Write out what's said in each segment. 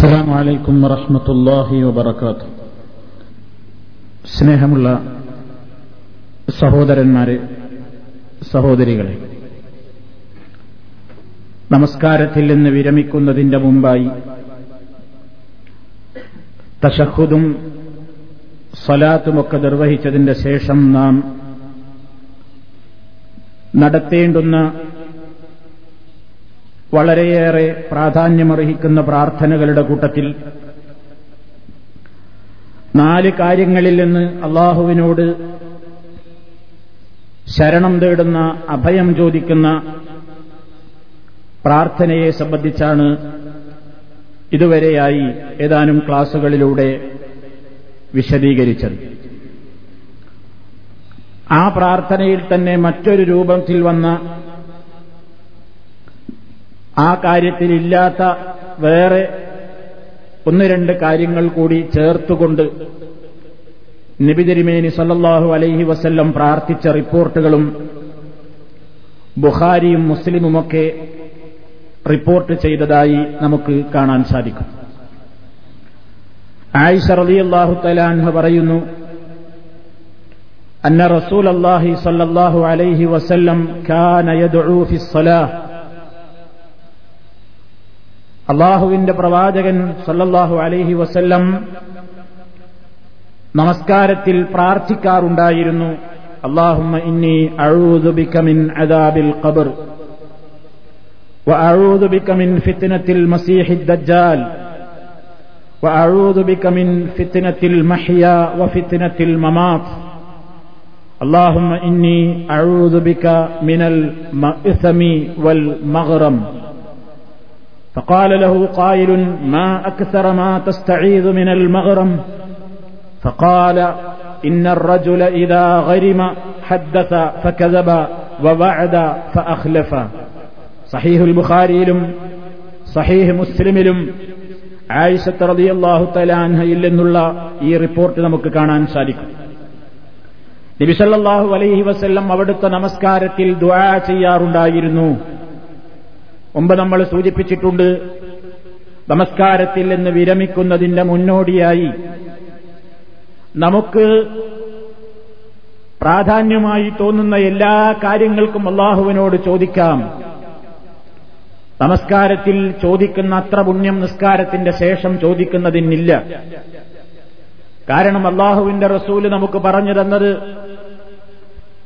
അസ്സാം വലൈക്കും വറഹമത്തല്ലാഹി വബർക്കാത്തു സ്നേഹമുള്ള സഹോദരന്മാരെ സഹോദരികളെ നമസ്കാരത്തിൽ നിന്ന് വിരമിക്കുന്നതിന്റെ മുമ്പായി തഷഹുദും സ്വലാത്തുമൊക്കെ നിർവഹിച്ചതിന്റെ ശേഷം നാം നടത്തേണ്ടുന്ന വളരെയേറെ പ്രാധാന്യമർഹിക്കുന്ന പ്രാർത്ഥനകളുടെ കൂട്ടത്തിൽ നാല് കാര്യങ്ങളിൽ നിന്ന് അള്ളാഹുവിനോട് ശരണം തേടുന്ന അഭയം ചോദിക്കുന്ന പ്രാർത്ഥനയെ സംബന്ധിച്ചാണ് ഇതുവരെയായി ഏതാനും ക്ലാസുകളിലൂടെ വിശദീകരിച്ചത്. ആ പ്രാർത്ഥനയിൽ തന്നെ മറ്റൊരു രൂപത്തിൽ വന്ന ആ കാര്യത്തിലില്ലാത്ത വേറെ ഒന്ന് രണ്ട് കാര്യങ്ങൾ കൂടി ചേർത്തുകൊണ്ട് നിബിതിരിമേനി സല്ലാഹു അലൈഹി വസല്ലം പ്രാർത്ഥിച്ച റിപ്പോർട്ടുകളും ബുഹാരിയും മുസ്ലിമുമൊക്കെ റിപ്പോർട്ട് ചെയ്തതായി നമുക്ക് കാണാൻ സാധിക്കും. ആയിഷ റളിയല്ലാഹു തലാൻഹ പറയുന്നു അന്ന റസൂൽ അള്ളാഹി സല്ലാഹു അലൈഹി വസല്ലം കാന യദ്ഉ അള്ളാഹുവിന്റെ പ്രവാചകൻ സല്ലല്ലാഹു അലൈഹി വസല്ലം നമസ്കാരത്തിൽ പ്രാർത്ഥിക്കാറുണ്ടായിരുന്നു അള്ളാഹുമ്മ ഇന്നി അഴൂദു ബിക മിൻ അദാബിൽ ഖബർ وأعوذ بك من فتنة المسيح الدجال وأعوذ بك من فتنة المحيا وفتنة الممات اللهم إني أعوذ بك من المأثم والمغرم فقال له قائل ما أكثر ما تستعيذ من المغرم فقال إن الرجل إذا غرم حدث فكذب ووعد فأخلف صحيح البخاري لم صحيح مسلم لم ആയിഷത്ത് റളിയല്ലാഹു തലാൻഹയിൽ നിന്നുള്ള ഈ റിപ്പോർട്ട് നമുക്ക് കാണാൻ സാധിക്കും നബിസല്ലാഹു അലൈഹി വസല്ലം അവിടുത്തെ നമസ്കാരത്തിൽ ദുആ ചെയ്യാറുണ്ടായിരുന്നു മുമ്പ് നമ്മൾ സൂചിപ്പിച്ചിട്ടുണ്ട്. നമസ്കാരത്തിൽ നിന്ന് വിരമിക്കുന്നതിന്റെ മുന്നോടിയായി നമുക്ക് പ്രാധാന്യമായി തോന്നുന്ന എല്ലാ കാര്യങ്ങൾക്കും അള്ളാഹുവിനോട് ചോദിക്കാം. നമസ്കാരത്തിൽ ചോദിക്കുന്ന അത്ര പുണ്യം നിസ്കാരത്തിന്റെ ശേഷം ചോദിക്കുന്നതിനില്ല. കാരണം അള്ളാഹുവിന്റെ റസൂൽ നമുക്ക് പറഞ്ഞു തന്നത്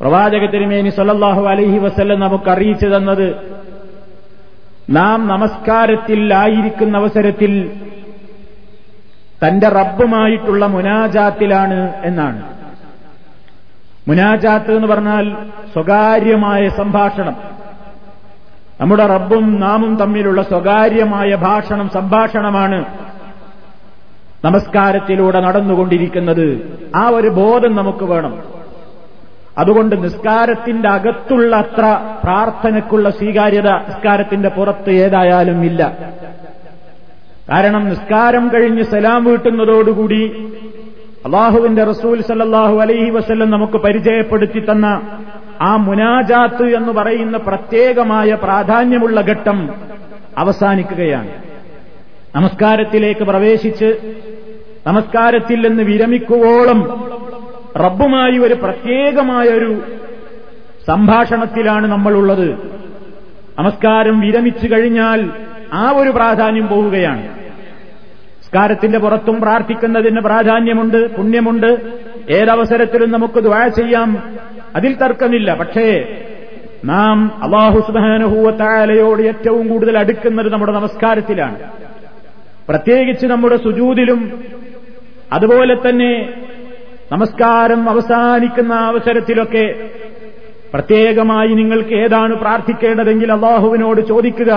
പ്രവാചക തിരുമേനി സല്ലല്ലാഹു അലഹി വസല്ലം നമുക്ക് അറിയിച്ചു തന്നത് നാം നമസ്കാരത്തിൽ ആയിരിക്കുന്ന അവസരത്തിൽ തന്റെ റബ്ബുമായിട്ടുള്ള മുനാജാത്തിലാണ് എന്നാണ്. മുനാജാത്ത് എന്ന് പറഞ്ഞാൽ സ്വകാര്യമായ സംഭാഷണം. നമ്മുടെ റബ്ബും നാമും തമ്മിലുള്ള സ്വകാര്യമായ ഭാഷണം സംഭാഷണമാണ് നമസ്കാരത്തിലൂടെ നടന്നുകൊണ്ടിരിക്കുന്നത്. ആ ഒരു ബോധം നമുക്ക് വേണം. അതുകൊണ്ട് നിസ്കാരത്തിന്റെ അകത്തുള്ള അത്ര പ്രാർത്ഥനയ്ക്കുള്ള സ്വീകാര്യത നിസ്കാരത്തിന്റെ പുറത്ത് ഏതായാലും ഇല്ല. കാരണം നിസ്കാരം കഴിഞ്ഞ് സലാം വീട്ടുന്നതോടുകൂടി അള്ളാഹുവിന്റെ റസൂൽ സല്ലാഹു അലൈഹി വസ്ല്ലം നമുക്ക് പരിചയപ്പെടുത്തി തന്ന ആ മുനാജാത്ത് എന്ന് പറയുന്ന പ്രത്യേകമായ പ്രാധാന്യമുള്ള ഘട്ടം അവസാനിക്കുകയാണ്. നമസ്കാരത്തിലേക്ക് പ്രവേശിച്ച് നമസ്കാരത്തിൽ നിന്ന് വിരമിക്കുവോളം റബ്ബുമായി ഒരു പ്രത്യേകമായ ഒരു സംഭാഷണത്തിലാണ് നമ്മളുള്ളത്. നമസ്കാരം വിരമിച്ചു കഴിഞ്ഞാൽ ആ ഒരു പ്രാധാന്യം പോവുകയാണ്. നമസ്കാരത്തിന്റെ പുറത്തും പ്രാർത്ഥിക്കുന്നതിന് പ്രാധാന്യമുണ്ട് പുണ്യമുണ്ട്. ഏതവസരത്തിലും നമുക്ക് ദ്വാ ചെയ്യാം. അതിൽ തർക്കമില്ല. പക്ഷേ നാം അള്ളാഹു സുബാനുഭൂവത്തായാലയോട് ഏറ്റവും കൂടുതൽ അടുക്കുന്നത് നമ്മുടെ നമസ്കാരത്തിലാണ്. പ്രത്യേകിച്ച് നമ്മുടെ സുജൂതിലും അതുപോലെ തന്നെ നമസ്കാരം അവസാനിക്കുന്ന അവസരത്തിലൊക്കെ പ്രത്യേകമായി നിങ്ങൾക്ക് ഏതാണ് പ്രാർത്ഥിക്കേണ്ടതെങ്കിൽ അള്ളാഹുവിനോട് ചോദിക്കുക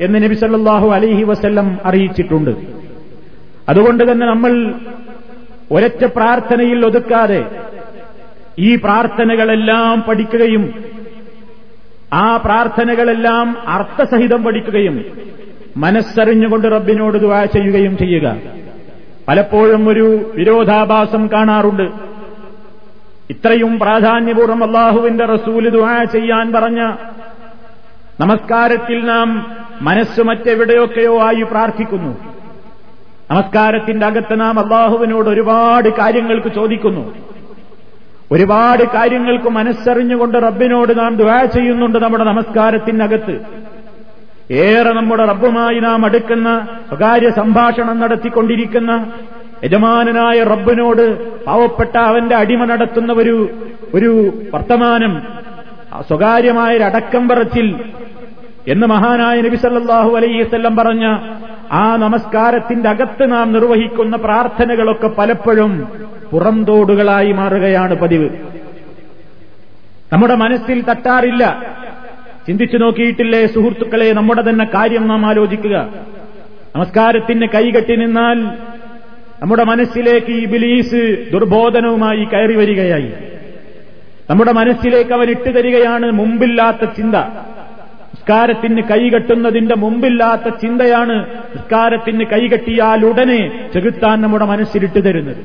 എന്ന് നബി സല്ലാഹു അലിഹി വസ്ല്ലം അറിയിച്ചിട്ടുണ്ട്. അതുകൊണ്ട് തന്നെ നമ്മൾ ഒരറ്റ പ്രാർത്ഥനയിൽ ഒതുക്കാതെ ഈ പ്രാർത്ഥനകളെല്ലാം പഠിക്കുകയും ആ പ്രാർത്ഥനകളെല്ലാം അർത്ഥസഹിതം പഠിക്കുകയും മനസ്സറിഞ്ഞുകൊണ്ട് റബ്ബിനോട് ദുവാ ചെയ്യുകയും ചെയ്യുക. പലപ്പോഴും ഒരു വിരോധാഭാസം കാണാറുണ്ട്. ഇത്രയും പ്രാധാന്യപൂർവം അള്ളാഹുവിന്റെ റസൂൽ ദുആ ചെയ്യാൻ പറഞ്ഞ നമസ്കാരത്തിൽ നാം മനസ്സ് മറ്റെവിടെയൊക്കെയോ ആയി പ്രാർത്ഥിക്കുന്നു. നമസ്കാരത്തിന്റെ അകത്ത് നാം അള്ളാഹുവിനോട് ഒരുപാട് കാര്യങ്ങൾക്ക് ചോദിക്കുന്നു. ഒരുപാട് കാര്യങ്ങൾക്ക് മനസ്സറിഞ്ഞുകൊണ്ട് റബ്ബിനോട് നാം ദുആ ചെയ്യുന്നുണ്ട് നമ്മുടെ നമസ്കാരത്തിനകത്ത്. ഏറെ നമ്മുടെ റബ്ബുമായി നാം അടുക്കുന്ന സ്വകാര്യ സംഭാഷണം നടത്തിക്കൊണ്ടിരിക്കുന്ന യജമാനനായ റബ്ബിനോട് പാവപ്പെട്ട അവന്റെ അടിമ നടത്തുന്ന ഒരു ഒരു വർത്തമാനം സ്വകാര്യമായ ഒരു അടക്കം പറച്ചിൽ എന്ന് മഹാനായ നബി സല്ലല്ലാഹു അലൈഹിസ്വല്ലം പറഞ്ഞ ആ നമസ്കാരത്തിന്റെ അകത്ത് നാം നിർവഹിക്കുന്ന പ്രാർത്ഥനകളൊക്കെ പലപ്പോഴും പുറംതോടുകളായി മാറുകയാണ് പതിവ്. നമ്മുടെ മനസ്സിൽ തട്ടാറില്ല. ചിന്തിച്ചു നോക്കിയിട്ടില്ലേ സുഹൃത്തുക്കളെ? നമ്മുടെ തന്നെ കാര്യം നാം ആലോചിക്കുക. നമസ്കാരത്തിന് കൈകെട്ടി നിന്നാൽ നമ്മുടെ മനസ്സിലേക്ക് ഈ ബിലീസ് ദുർബോധനവുമായി കയറി വരികയായി. നമ്മുടെ മനസ്സിലേക്ക് അവൻ ഇട്ടു തരികയാണ് മുമ്പില്ലാത്ത ചിന്ത. നിസ്കാരത്തിന് കൈകെട്ടുന്നതിന്റെ മുമ്പില്ലാത്ത ചിന്തയാണ് നിസ്കാരത്തിന് കൈകെട്ടിയാൽ ഉടനെ ചെകുത്താൻ നമ്മുടെ മനസ്സിലിട്ട് തരുന്നത്.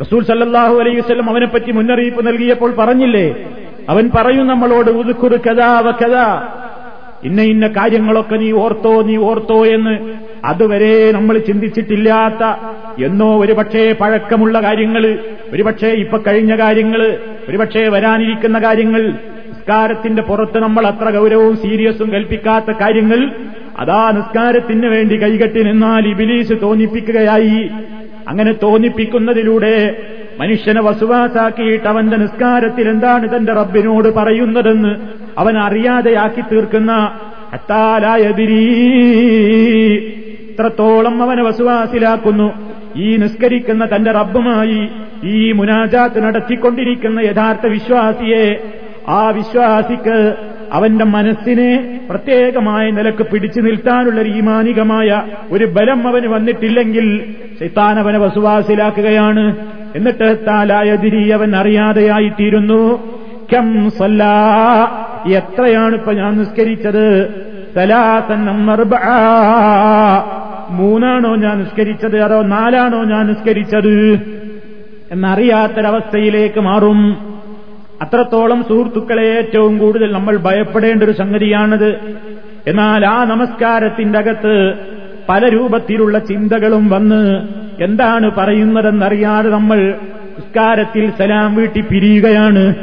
റസൂൽ സല്ലാഹു അലൈഹി അവനെപ്പറ്റി മുന്നറിയിപ്പ് നൽകിയപ്പോൾ പറഞ്ഞില്ലേ അവൻ പറയും നമ്മളോട് ഉതുക്കുറു കഥാ കഥാ. ഇന്ന ഇന്ന കാര്യങ്ങളൊക്കെ നീ ഓർത്തോ നീ ഓർത്തോ എന്ന് അതുവരെ നമ്മൾ ചിന്തിച്ചിട്ടില്ലാത്ത എന്നോ ഒരുപക്ഷേ പഴക്കമുള്ള കാര്യങ്ങൾ ഒരുപക്ഷേ ഇപ്പൊ കഴിഞ്ഞ കാര്യങ്ങൾ ഒരുപക്ഷേ വരാനിരിക്കുന്ന കാര്യങ്ങൾ നിസ്കാരത്തിന്റെ പുറത്ത് നമ്മൾ അത്ര ഗൗരവവും സീരിയസും കൽപ്പിക്കാത്ത കാര്യങ്ങൾ അതാ നിസ്കാരത്തിന് വേണ്ടി കൈകെട്ടി നിന്നാൽ ഇബിലീസ് തോന്നിപ്പിക്കുകയായി. അങ്ങനെ തോന്നിപ്പിക്കുന്നതിലൂടെ മനുഷ്യനെ വസുവാസാക്കിയിട്ട് അവന്റെ നിസ്കാരത്തിൽ എന്താണ് തന്റെ റബ്ബിനോട് പറയുന്നതെന്ന് അവൻ അറിയാതെയാക്കി തീർക്കുന്ന അത്താലായതിരീ ഇത്രത്തോളം അവനെ വസുവാസിലാക്കുന്നു. ഈ നിസ്കരിക്കുന്ന തന്റെ റബ്ബുമായി ഈ മുനാജാത്ത് നടത്തിക്കൊണ്ടിരിക്കുന്ന യഥാർത്ഥ വിശ്വാസിയെ ആ വിശ്വാസിക്ക് അവന്റെ മനസ്സിനെ പ്രത്യേകമായ നിലയ്ക്ക് പിടിച്ചു നിൽക്കാനുള്ള ഈമാനികമായ ഒരു ബലം അവന് വന്നിട്ടില്ലെങ്കിൽ ശൈത്താൻ അവനെ വസുവാസിലാക്കുകയാണ്. എന്നിട്ട് താലായതിരി അവൻ അറിയാതെയായിത്തീരുന്നു. കം സല്ലാ. എത്രയാണ് ഇപ്പൊ ഞാൻ നിസ്കരിച്ചത്? മൂന്നാണോ ഞാൻ നിസ്കരിച്ചത്? അതോ നാലാണോ ഞാൻ നിസ്കരിച്ചത്? എന്നറിയാത്തൊരവസ്ഥയിലേക്ക് മാറും. അത്രത്തോളം സുഹൃത്തുക്കളെ ഏറ്റവും കൂടുതൽ നമ്മൾ ഭയപ്പെടേണ്ട ഒരു സംഗതിയാണത്. എന്നാൽ ആ നമസ്കാരത്തിന്റെ അകത്ത് പല രൂപത്തിലുള്ള ചിന്തകളും വന്ന് എന്താണ് പറയുന്നതെന്നറിയാതെ നമ്മൾ നിസ്കാരത്തിൽ സലാം വീട്ടി പിരിയുകയാണ്.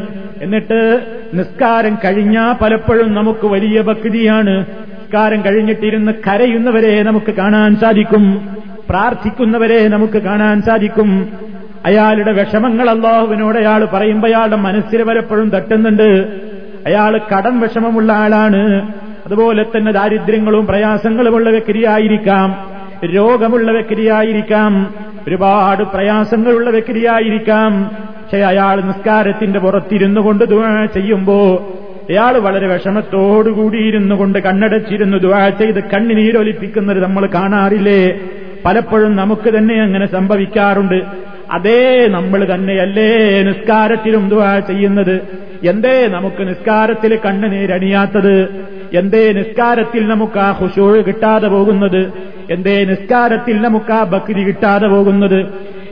എന്നിട്ട് നിസ്കാരം കഴിഞ്ഞാൽ പലപ്പോഴും നമുക്ക് വലിയ ഭക്തിയാണ്. നിസ്കാരം കഴിഞ്ഞിട്ടിരുന്ന് കരയുന്നവരെ നമുക്ക് കാണാൻ സാധിക്കും. പ്രാർത്ഥിക്കുന്നവരെ നമുക്ക് കാണാൻ സാധിക്കും. അയാളുടെ വിഷമങ്ങൾ അള്ളാഹുവിനോട് അയാൾ പറയുമ്പോൾ അയാളുടെ മനസ്സിൽ പലപ്പോഴും തട്ടുന്നുണ്ട്. അയാൾ കടം വിഷമമുള്ള ആളാണ്. അതുപോലെ തന്നെ ദാരിദ്ര്യങ്ങളും പ്രയാസങ്ങളുമുള്ള വ്യക്തിയായിരിക്കാം രോഗമുള്ള വ്യക്തിയായിരിക്കാം ഒരുപാട് പ്രയാസങ്ങളുള്ള വ്യക്തിയായിരിക്കാം പക്ഷെ അയാൾ നിസ്കാരത്തിന്റെ പുറത്തിരുന്നു കൊണ്ട് ദുആ ചെയ്യുമ്പോ അയാൾ വളരെ വിഷമത്തോടുകൂടിയിരുന്നു കൊണ്ട് കണ്ണടച്ചിരുന്നു ദുആ ചെയ്ത് കണ്ണിനീരൊലിപ്പിക്കുന്നത് നമ്മൾ കാണാറില്ലേ? പലപ്പോഴും നമുക്ക് തന്നെ അങ്ങനെ സംഭവിക്കാറുണ്ട്. അതേ നമ്മൾ തന്നെയല്ലേ നിസ്കാരത്തിലും ദുആ ചെയ്യുന്നത്? എന്തേ നമുക്ക് നിസ്കാരത്തിൽ കണ്ണുനീരണിയാത്തത്? എന്തേ നിസ്കാരത്തിൽ നമുക്ക് ആ ഹുഷൂഴ് കിട്ടാതെ പോകുന്നത്? എന്തേ നിസ്കാരത്തിൽ നമുക്ക് ആ ഭക്തി കിട്ടാതെ പോകുന്നത്?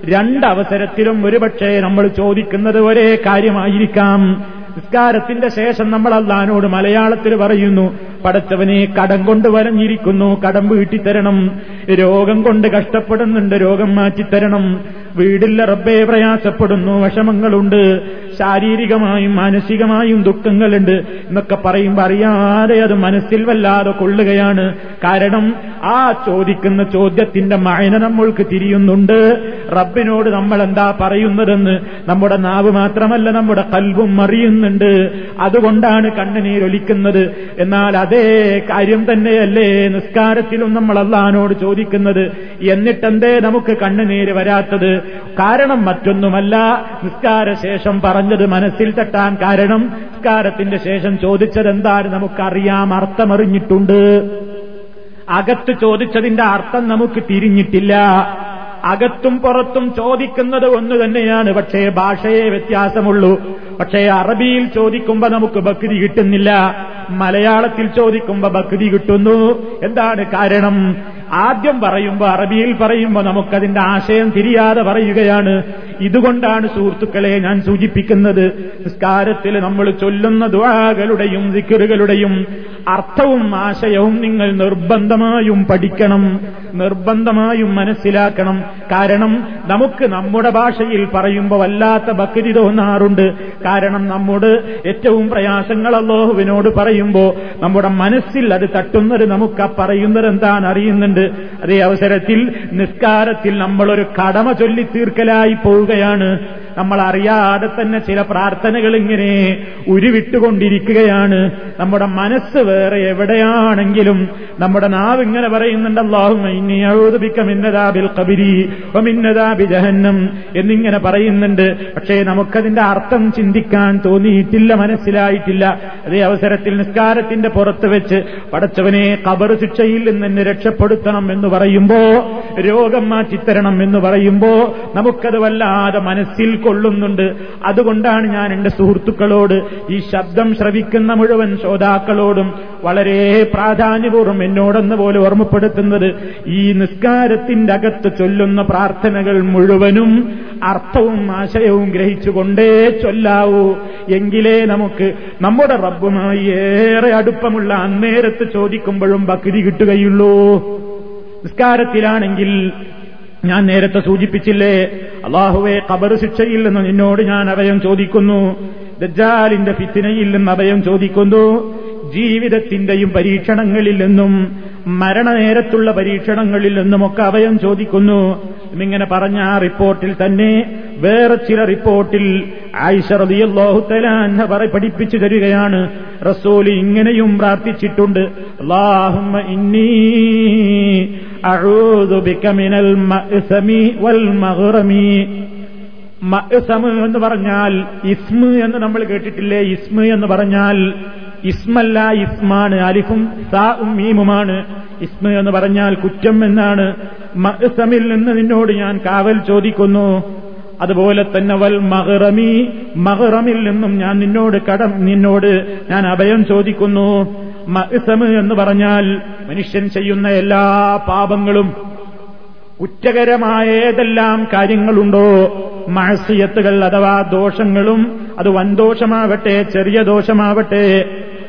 രണ്ടവസരത്തിലും ഒരുപക്ഷെ നമ്മൾ ചോദിക്കുന്നത് ഒരേ കാര്യമായിരിക്കാം. നിസ്കാരത്തിന്റെ ശേഷം നമ്മൾ അള്ളഹാനോട് മലയാളത്തിൽ പറയുന്നു പടച്ചവനെ കടം കൊണ്ട് വരഞ്ഞിരിക്കുന്നു. കടം വീട്ടിത്തരണം. രോഗം കൊണ്ട് കഷ്ടപ്പെടുന്നുണ്ട്. രോഗം മാറ്റിത്തരണം. വീടില്ല റബ്ബേ പ്രയാസപ്പെടുന്നു. വിഷമങ്ങളുണ്ട്. ശാരീരികമായും മാനസികമായും ദുഃഖങ്ങളുണ്ട്. എന്നൊക്കെ പറയുമ്പോൾ അറിയാതെ അത് മനസ്സിൽ വല്ലാതെ കൊള്ളുകയാണ്. കാരണം ആ ചോദിക്കുന്ന ചോദ്യത്തിന്റെ മഴന നമ്മൾക്ക് തിരിയുന്നുണ്ട്. റബ്ബിനോട് നമ്മൾ എന്താ പറയുന്നതെന്ന് നമ്മുടെ നാവ് മാത്രമല്ല നമ്മുടെ കൽവും അറിയുന്നുണ്ട്. അതുകൊണ്ടാണ് കണ്ണുനീരൊലിക്കുന്നത്. എന്നാൽ അതേ കാര്യം തന്നെയല്ലേ നിസ്കാരത്തിലും നമ്മൾ അള്ളഹാനോട് ചോദിക്കുന്നത്? എന്നിട്ടെന്തേ നമുക്ക് കണ്ണുനീര് വരാത്തത്? കാരണം മറ്റൊന്നുമല്ല. നിസ്കാര ശേഷം പറഞ്ഞത് മനസ്സിൽ തട്ടാൻ കാരണം നിസ്കാരത്തിന്റെ ശേഷം ചോദിച്ചത് എന്താണ് നമുക്കറിയാം. അർത്ഥമറിഞ്ഞിട്ടുണ്ട്. അകത്ത് ചോദിച്ചതിന്റെ അർത്ഥം നമുക്ക് തിരിഞ്ഞിട്ടില്ല. അകത്തും പുറത്തും ചോദിക്കുന്നത് ഒന്ന് തന്നെയാണ്. പക്ഷേ ഭാഷയെ വ്യത്യാസമുള്ളൂ. പക്ഷേ അറബിയിൽ ചോദിക്കുമ്പോ നമുക്ക് ഭക്തി കിട്ടുന്നില്ല. മലയാളത്തിൽ ചോദിക്കുമ്പോ ഭക്തി കിട്ടുന്നു. എന്താണ് കാരണം? ആദ്യം പറയുമ്പോ അറബിയിൽ പറയുമ്പോ നമുക്കതിന്റെ ആശയം തിരിയാതെ പറയുകയാണ്. ഇതുകൊണ്ടാണ് സുഹൃത്തുക്കളെ ഞാൻ സൂചിപ്പിക്കുന്നത്. നിസ്കാരത്തിൽ നമ്മൾ ചൊല്ലുന്ന ദുആകളുടെയും ദിക്കറുകളുടെയും അർത്ഥവും ആശയവും നിങ്ങൾ നിർബന്ധമായും പഠിക്കണം. നിർബന്ധമായും മനസ്സിലാക്കണം. കാരണം നമുക്ക് നമ്മുടെ ഭാഷയിൽ പറയുമ്പോൾ വല്ലാത്ത ഭക്തി തോന്നാറുണ്ട്. കാരണം നമ്മോട് ഏറ്റവും പ്രയാസങ്ങൾ അള്ളാഹുവിനോട് പറയുമ്പോൾ നമ്മുടെ മനസ്സിൽ അത് തട്ടുന്നത് നമുക്ക് ആ പറയുന്നത് അറിയുന്നുണ്ട്. അതേ അവസരത്തിൽ നിസ്കാരത്തിൽ നമ്മളൊരു കടമ ചൊല്ലി തീർക്കലായി പോവുകയാണ്. നമ്മൾ അറിയാതെ തന്നെ ചില പ്രാർത്ഥനകൾ ഇങ്ങനെ ഉരുവിട്ടുകൊണ്ടിരിക്കുകയാണ്. നമ്മുടെ മനസ്സ് വേറെ എവിടെയാണെങ്കിലും നമ്മുടെ നാവ് ഇങ്ങനെ പറയുന്നുണ്ട് ജഹന്നം എന്നിങ്ങനെ പറയുന്നുണ്ട്. പക്ഷേ നമുക്കതിന്റെ അർത്ഥം ചിന്തിക്കാൻ തോന്നിയിട്ടില്ല മനസ്സിലായിട്ടില്ല. അതേ അവസരത്തിൽ നിസ്കാരത്തിന്റെ പുറത്ത് വെച്ച് പടച്ചവനെ കബർ ശിക്ഷയിൽ നിന്ന് എന്നെ രക്ഷപ്പെടുത്തണം എന്ന് പറയുമ്പോ രോഗം മാറ്റിത്തരണം എന്ന് പറയുമ്പോ നമുക്കത് വല്ലാതെ മനസ്സിൽ കൊള്ളുന്നുണ്ട്. അതുകൊണ്ടാണ് ഞാൻ എന്റെ സുഹൃത്തുക്കളോട് ഈ ശബ്ദം ശ്രവിക്കുന്ന മുഴുവൻ ശ്രോതാക്കളോടും വളരെ പ്രാധാന്യപൂർവം എന്നോടൊന്ന് പോലെ ഓർമ്മപ്പെടുത്തുന്നത്. ഈ നിസ്കാരത്തിന്റെ അകത്ത് ചൊല്ലുന്ന പ്രാർത്ഥനകൾ മുഴുവനും അർത്ഥവും ആശയവും ഗ്രഹിച്ചുകൊണ്ടേ ചൊല്ലാവൂ. എങ്കിലേ നമുക്ക് നമ്മുടെ റബ്ബുമായി ഏറെ അടുപ്പമുള്ള അന്നേരത്ത് ചോദിക്കുമ്പോഴും ഭക്തി കിട്ടുകയുള്ളൂ. നിസ്കാരത്തിലാണെങ്കിൽ ഞാൻ നേരത്തെ സൂചിപ്പിച്ചില്ലേ അള്ളാഹുവെ കബർ ശിക്ഷയിൽ നിന്ന് നിന്നോട് ഞാൻ അഭയം ചോദിക്കുന്നു. ദജ്ജാലിന്റെ ഫിത്തിനയിൽ നിന്ന് അഭയം ചോദിക്കുന്നു. ജീവിതത്തിന്റെയും പരീക്ഷണങ്ങളിൽ നിന്നും മരണനേരത്തുള്ള പരീക്ഷണങ്ങളിൽ നിന്നുമൊക്കെ അഭയം ചോദിക്കുന്നു. എന്നിങ്ങനെ പറഞ്ഞ ആ റിപ്പോർട്ടിൽ തന്നെ വേറെ ചില റിപ്പോർട്ടിൽ ആയിഷറിയാഹുത്തലാൻ പറ പഠിപ്പിച്ചു തരികയാണ്. റസൂൽ ഇങ്ങനെയും പ്രാർത്ഥിച്ചിട്ടുണ്ട്. അള്ളാഹുമ്മ ഇന്നീ എന്ന് പറഞ്ഞാൽ ഇസ്മ എന്ന് നമ്മൾ കേട്ടിട്ടില്ലേ? ഇസ്മ എന്ന് പറഞ്ഞാൽ ഇസ്മല്ല ഇസ്മാണ് അലിഫും സാഉം മീമുമാണ്. ഇസ്മ എന്ന് പറഞ്ഞാൽ കുറ്റം എന്നാണ്. മഅ്സമിൽ നിന്ന് നിന്നോട് ഞാൻ കാവൽ ചോദിക്കുന്നു. അതുപോലെ തന്നെ വൽ മഹറമി. മഹറമിൽ നിന്നും ഞാൻ നിന്നോട് കടം നിന്നോട് ഞാൻ അഭയം ചോദിക്കുന്നു. മഅ്സം എന്ന് പറഞ്ഞാൽ മനുഷ്യൻ ചെയ്യുന്ന എല്ലാ പാപങ്ങളും കുറ്റകരമായ ഏതെല്ലാം കാര്യങ്ങളുണ്ടോ മഴസിയത്തുകൾ അഥവാ ദോഷങ്ങളും അത് വൻദോഷമാവട്ടെ ചെറിയ ദോഷമാവട്ടെ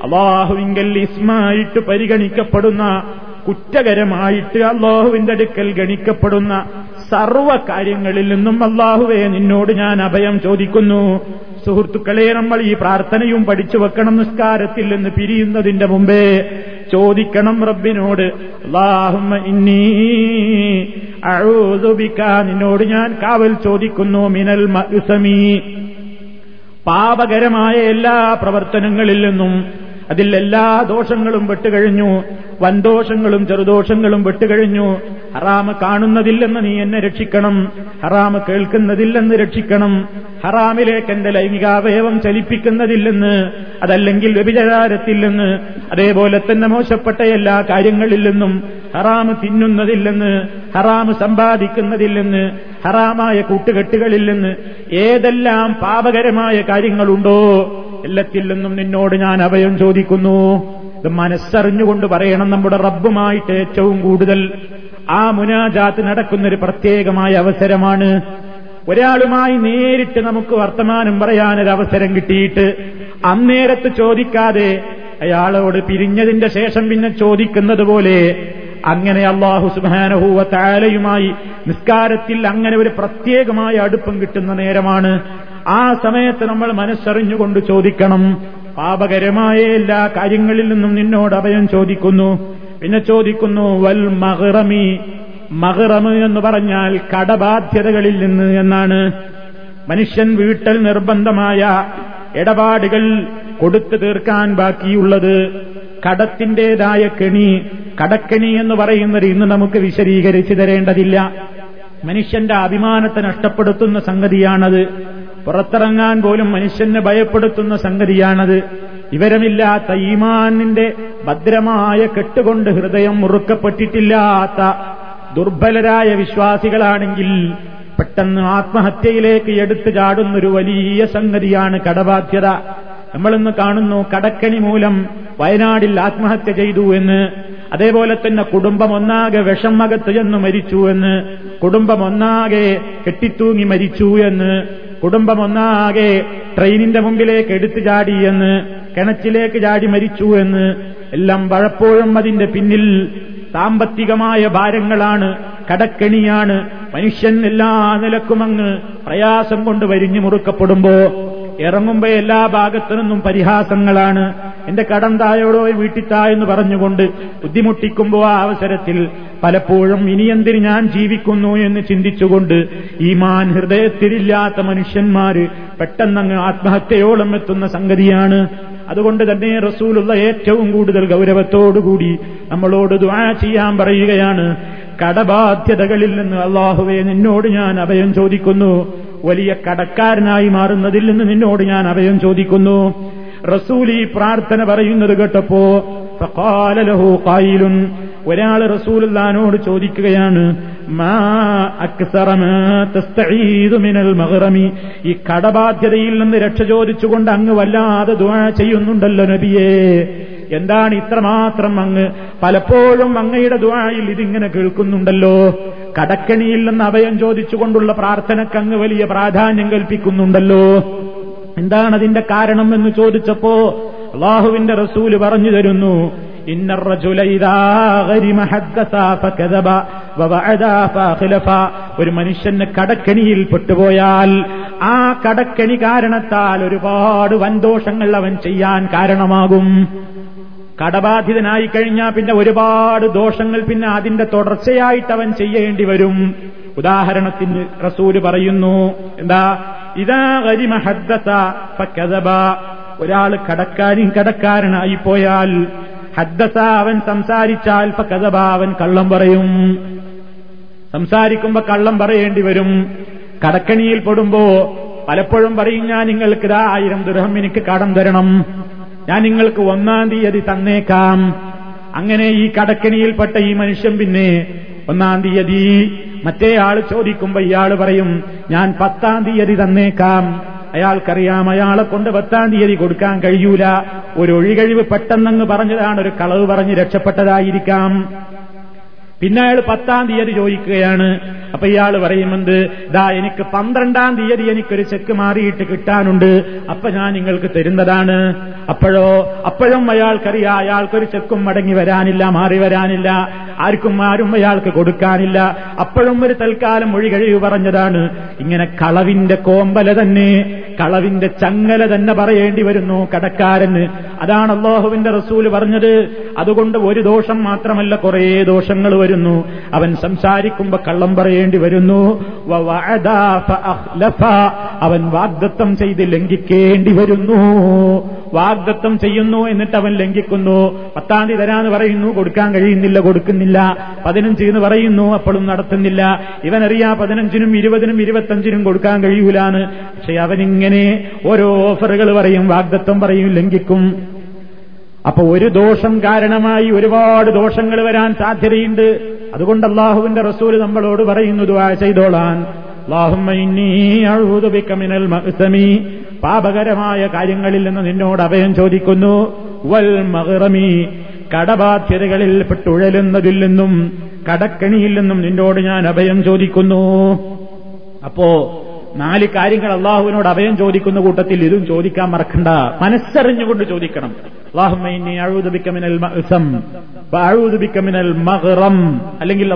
അള്ളാഹുവിങ്കൽ ഇസ്മായിട്ട് പരിഗണിക്കപ്പെടുന്ന കുറ്റകരമായിട്ട് അള്ളാഹുവിന്റെ അടുക്കൽ ഗണിക്കപ്പെടുന്ന സർവ കാര്യങ്ങളിൽ നിന്നും അള്ളാഹുവെ നിന്നോട് ഞാൻ അഭയം ചോദിക്കുന്നു. സുഹൃത്തുക്കളെ നമ്മൾ ഈ പ്രാർത്ഥനയും പഠിച്ചു വെക്കണം നിസ്കാരത്തിൽ നിന്ന് പിരിയുന്നതിന്റെ മുമ്പേ ചോദിക്കണം റബ്ബിനോട് നിന്നോട് ഞാൻ കാവൽ ചോദിക്കുന്നു മിനൽ മഅ്സമീ പാപകരമായ എല്ലാ പ്രവർത്തനങ്ങളിൽ നിന്നും അതിൽ എല്ലാ ദോഷങ്ങളും വിട്ടുകഴിഞ്ഞു വൻദോഷങ്ങളും ചെറുദോഷങ്ങളും വിട്ടുകഴിഞ്ഞു. ഹറാമ് കാണുന്നതില്ലെന്ന് നീ എന്നെ രക്ഷിക്കണം. ഹറാമ് കേൾക്കുന്നതില്ലെന്ന് രക്ഷിക്കണം. ഹറാമിലേക്ക് എന്റെ ലൈംഗികാവയവം ചലിപ്പിക്കുന്നതില്ലെന്ന് അതല്ലെങ്കിൽ വ്യഭിചാരത്തിൽ നിന്ന് അതേപോലെ തന്നെ മോശപ്പെട്ട എല്ലാ കാര്യങ്ങളിൽ നിന്നും ഹറാമ് തിന്നുന്നതില്ലെന്ന് ഹറാമ് സമ്പാദിക്കുന്നതില്ലെന്ന് ഹറാമായ കൂട്ടുകെട്ടുകളിൽ നിന്ന് ഏതെല്ലാം പാപകരമായ കാര്യങ്ങളുണ്ടോ എല്ലാത്തിൽ നിന്നും നിന്നോട് ഞാൻ അഭയം ചോദിക്കുന്നു. ഇത് മനസ്സറിഞ്ഞുകൊണ്ട് പറയണം നമ്മുടെ റബ്ബുമായിട്ട് ഏറ്റവും കൂടുതൽ. ആ മുനാജാത്ത് നടക്കുന്നൊരു പ്രത്യേകമായ അവസരമാണ്. ഒരാളുമായി നേരിട്ട് നമുക്ക് വർത്തമാനം പറയാനൊരു അവസരം കിട്ടിയിട്ട് അന്നേരത്ത് ചോദിക്കാതെ അയാളോട് പിരിഞ്ഞതിന്റെ ശേഷം പിന്നെ ചോദിക്കുന്നത് പോലെ അങ്ങനെ അള്ളാഹു സുബാനഹൂവ താലയുമായി നിസ്കാരത്തിൽ അങ്ങനെ ഒരു പ്രത്യേകമായ അടുപ്പം കിട്ടുന്ന നേരമാണ്. ആ സമയത്ത് നമ്മൾ മനസ്സറിഞ്ഞുകൊണ്ട് ചോദിക്കണം. പാപകരമായ എല്ലാ കാര്യങ്ങളിൽ നിന്നും നിന്നോട് അഭയം ചോദിക്കുന്നു. പിന്നെ ചോദിക്കുന്നു വൽ മഹറമി മഹറമ് എന്ന് പറഞ്ഞാൽ കടബാധ്യതകളിൽ നിന്ന് എന്നാണ്. മനുഷ്യൻ വീട്ടൽ നിർബന്ധമായ ഇടപാടുകൾ കൊടുത്തു തീർക്കാൻ ബാക്കിയുള്ളത്. കടത്തിന്റേതായ കെണി കടക്കെണി എന്ന് പറയുന്നത് ഇന്ന് നമുക്ക് വിശദീകരിച്ചു തരേണ്ടതില്ല. മനുഷ്യന്റെ അഭിമാനത്തെ നഷ്ടപ്പെടുത്തുന്ന സംഗതിയാണത്. പുറത്തിറങ്ങാൻ പോലും മനുഷ്യനെ ഭയപ്പെടുത്തുന്ന സംഗതിയാണത്. വിവരമില്ലാത്ത ഈമാനിന്റെ ഭദ്രമായ കെട്ടുകൊണ്ട് ഹൃദയം മുറുക്കപ്പെട്ടിട്ടില്ലാത്ത ദുർബലരായ വിശ്വാസികളാണെങ്കിൽ പെട്ടെന്ന് ആത്മഹത്യയിലേക്ക് എടുത്തു ചാടുന്നൊരു വലിയ സംഗതിയാണ് കടബാധ്യത. നമ്മളിന്ന് കാണുന്നു കടക്കണി മൂലം വയനാടിൽ ആത്മഹത്യ ചെയ്തു എന്ന്. അതേപോലെ തന്നെ കുടുംബം ഒന്നാകെ വിഷമകത്ത് ചെന്ന് മരിച്ചു എന്ന്. കുടുംബം ഒന്നാകെ കെട്ടിത്തൂങ്ങി മരിച്ചു എന്ന്. കുടുംബം ഒന്നാകെ ട്രെയിനിന്റെ മുമ്പിലേക്ക് എടുത്തു ചാടി എന്ന് കിണറ്റിലേക്ക് ചാടി മരിച്ചു എന്ന് എല്ലാം പലപ്പോഴും അതിന്റെ പിന്നിൽ സാമ്പത്തികമായ ഭാരങ്ങളാണ് കടക്കെണിയാണ് മനുഷ്യൻ എല്ലാ നിലക്കും അങ്ങ് പ്രയാസം കൊണ്ട് വരിഞ്ഞു മുറുക്കപ്പെടുമ്പോ ഇറങ്ങുമ്പോ എല്ലാ ഭാഗത്തു നിന്നും പരിഹാസങ്ങളാണ്. എന്റെ കടം തായോടോ വീട്ടിത്താ എന്ന് പറഞ്ഞുകൊണ്ട് ബുദ്ധിമുട്ടിക്കുമ്പോ ആ അവസരത്തിൽ പലപ്പോഴും ഇനിയെന്തിന് ഞാൻ ജീവിക്കുന്നു എന്ന് ചിന്തിച്ചുകൊണ്ട് ഈമാൻ ഹൃദയത്തിലില്ലാത്ത മനുഷ്യന്മാര് പെട്ടെന്നങ്ങ് ആത്മഹത്യയോളം എത്തുന്ന സംഗതിയാണ്. അതുകൊണ്ട് തന്നെ റസൂലുള്ള ഏറ്റവും കൂടുതൽ ഗൗരവത്തോടുകൂടി നമ്മളോട് ദ്വാ ചെയ്യാൻ പറയുകയാണ്. കടബാധ്യതകളിൽ നിന്ന് അള്ളാഹുവെ നിന്നോട് ഞാൻ അഭയം ചോദിക്കുന്നു. വലിയ കടക്കാരനായി മാറുന്നതിൽ നിന്ന് നിന്നോട് ഞാൻ അഭയം ചോദിക്കുന്നു. റസൂൽ ഈ പ്രാർത്ഥന പറയുന്നത് കേട്ടപ്പോ ഫഖാലലഹു ഖായിലുൻ. ഒരാൾ റസൂലുള്ളാനോട് ചോദിക്കുകയാണ് മാ മിനൽ ഈ കടബാധ്യതയിൽ നിന്ന് രക്ഷ ചോദിച്ചുകൊണ്ട് അങ്ങ് വല്ലാതെ ദുആ ചെയ്യുന്നുണ്ടല്ലോ നബിയേ. എന്താണ് ഇത്രമാത്രം അങ്ങ്? പലപ്പോഴും അങ്ങയുടെ ദുആയിൽ ഇതിങ്ങനെ കേൾക്കുന്നുണ്ടല്ലോ. കടക്കണിയിൽ നിന്ന് അഭയം ചോദിച്ചുകൊണ്ടുള്ള പ്രാർത്ഥനക്കങ്ങ് വലിയ പ്രാധാന്യം കൽപ്പിക്കുന്നുണ്ടല്ലോ. എന്താണ് അതിന്റെ കാരണം എന്ന് ചോദിച്ചപ്പോ അള്ളാഹുവിന്റെ റസൂൽ പറഞ്ഞു തരുന്നു. ഒരു മനുഷ്യന് കടക്കണിയിൽ പെട്ടുപോയാൽ ആ കടക്കണി കാരണത്താൽ ഒരുപാട് വൻദോഷങ്ങൾ അവൻ ചെയ്യാൻ കാരണമാകും. കടബാധിതനായി കഴിഞ്ഞാൽ പിന്നെ ഒരുപാട് ദോഷങ്ങൾ പിന്നെ അതിന്റെ തുടർച്ചയായിട്ട് അവൻ ചെയ്യേണ്ടി വരും. ഉദാഹരണത്തിന് റസൂൽ പറയുന്നു എന്താ ഇതാ കരിമഹദ്ദസ ഒരാൾ കടക്കാരി കടക്കാരനായി പോയാൽ ഹദ്ദസ അവൻ സംസാരിച്ചാൽ ഫക്കഥബ അവൻ കള്ളം പറയും. സംസാരിക്കുമ്പോ കള്ളം പറയേണ്ടി വരും. കടക്കണിയിൽ പെടുമ്പോ പലപ്പോഴും പറയും ഞാൻ നിങ്ങൾക്ക് ഇതാ ആയിരം ദൃഹം എനിക്ക് കടം തരണം. ഞാൻ നിങ്ങൾക്ക് ഒന്നാം തീയതി തന്നേക്കാം. അങ്ങനെ ഈ കടക്കണിയിൽപ്പെട്ട ഈ മനുഷ്യൻ പിന്നെ ഒന്നാം തീയതി മറ്റേ ആൾ ചോദിക്കുമ്പോ ഇയാൾ പറയും ഞാൻ പത്താം തീയതി തന്നേക്കാം. അയാൾക്കറിയാം അയാളെ കൊണ്ട് പത്താം തീയതി കൊടുക്കാൻ കഴിയൂല. ഒരു ഒഴികഴിവ് പെട്ടെന്നങ്ങ് പറഞ്ഞതാണ് ഒരു കളവ് പറഞ്ഞ് രക്ഷപ്പെട്ടതായിരിക്കാം. പിന്നെ അയാൾ പത്താം തീയതി ചോദിക്കുകയാണ് അപ്പൊ ഇയാൾ പറയുമെന്ത് ദാ എനിക്ക് പന്ത്രണ്ടാം തീയതി എനിക്കൊരു ചെക്ക് മാറിയിട്ട് കിട്ടാനുണ്ട്. അപ്പൊ ഞാൻ നിങ്ങൾക്ക് തരുന്നതാണ്. അപ്പോഴോ അപ്പോഴും അയാൾക്കറിയാം അയാൾക്കൊരു ചെക്കും മടങ്ങി വരാനില്ല മാറി വരാനില്ല. ആർക്കും ആരും അയാൾക്ക് കൊടുക്കാനില്ല. അപ്പോഴും ഒരു തൽക്കാലം മൊഴി കഴിവ് പറഞ്ഞതാണ്. ഇങ്ങനെ കളവിന്റെ കോമ്പല തന്നെ കളവിന്റെ ചങ്ങല തന്നെ പറയേണ്ടി വരുന്നു കടക്കാരന് അതാണ് അള്ളാഹുവിന്റെ റസൂൽ പറഞ്ഞത്. അതുകൊണ്ട് ഒരു ദോഷം മാത്രമല്ല കുറേ ദോഷങ്ങൾ വരുന്നു. അവൻ സംസാരിക്കുമ്പോ കള്ളം പറയേണ്ടി വരുന്നു. അവൻ വാഗ്ദത്തം ചെയ്ത് ലംഘിക്കേണ്ടി വരുന്നു. വാഗ്ദത്തം ചെയ്യുന്നു എന്നിട്ട് അവൻ ലംഘിക്കുന്നു. പത്താം തീയതി തരാന്ന് പറയുന്നു. കൊടുക്കാൻ കഴിയുന്നില്ല കൊടുക്കുന്നില്ല. പതിനഞ്ച് എന്ന് പറയുന്നു. അപ്പോഴും നടത്തുന്നില്ല. ഇവനറിയാ പതിനഞ്ചിനും ഇരുപതിനും ഇരുപത്തഞ്ചിനും കൊടുക്കാൻ കഴിയൂലാണ് പക്ഷെ അവനിങ്ങനെ ഓരോ ഓഫറുകൾ പറയും വാഗ്ദത്തം പറയും ലംഘിക്കും. അപ്പൊ ഒരു ദോഷം കാരണമായി ഒരുപാട് ദോഷങ്ങൾ വരാൻ സാധ്യതയുണ്ട്. അതുകൊണ്ട് അള്ളാഹുവിന്റെ റസൂൽ നമ്മളോട് പറയുന്നു ദുവാ ചെയ്തോളാൻ. മിനൽ മഅ്സമി പാപകരമായ കാര്യങ്ങളിൽ നിന്ന് നിന്നോട് അഭയം ചോദിക്കുന്നു. വൽ മഹ്റമി കടബാധ്യതകളിൽ പെട്ടുഴലുന്നതിൽ നിന്നും കടക്കണിയിൽ നിന്നും നിന്നോട് ഞാൻ അഭയം ചോദിക്കുന്നു. അപ്പോ നാല് കാര്യങ്ങൾ അള്ളാഹുവിനോട് അഭയം ചോദിക്കുന്ന കൂട്ടത്തിൽ ഇതും ചോദിക്കാൻ മറക്കണ്ട. മനസ്സറിഞ്ഞുകൊണ്ട് ചോദിക്കണം. അല്ലെങ്കിൽ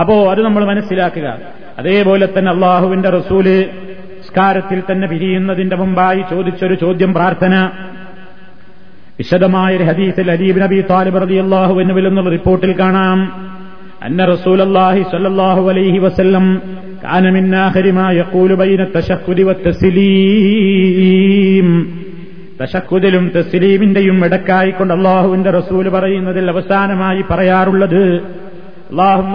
അപ്പോ അത് നമ്മൾ മനസ്സിലാക്കുക. അതേപോലെ തന്നെ അള്ളാഹുവിന്റെ റസൂൽ സ്കാരത്തിൽ തന്നെ പിരിയുന്നതിന്റെ മുമ്പായി ചോദിച്ചൊരു ചോദ്യം പ്രാർത്ഥന. വിശദമായ ഒരു ഹദീസിൽ അലീബ് നബി താലിബ് റതി അള്ളാഹു എന്നുവിൽ റിപ്പോർട്ടിൽ കാണാം. അന്ന അള്ളാഹി സല്ലാഹു അലൈഹി വസല്ലം കാനമിന്നാഹരിമായ കൂലുബൈന തശക്കുതി വത്തസിലീം തശക്കുതിലും തസ്ലീമിന്റെയും ഇടക്കായിക്കൊണ്ട് അള്ളാഹുവിന്റെ റസൂൽ പറയുന്നതിൽ അവസാനമായി പറയാറുള്ളത് അള്ളാഹും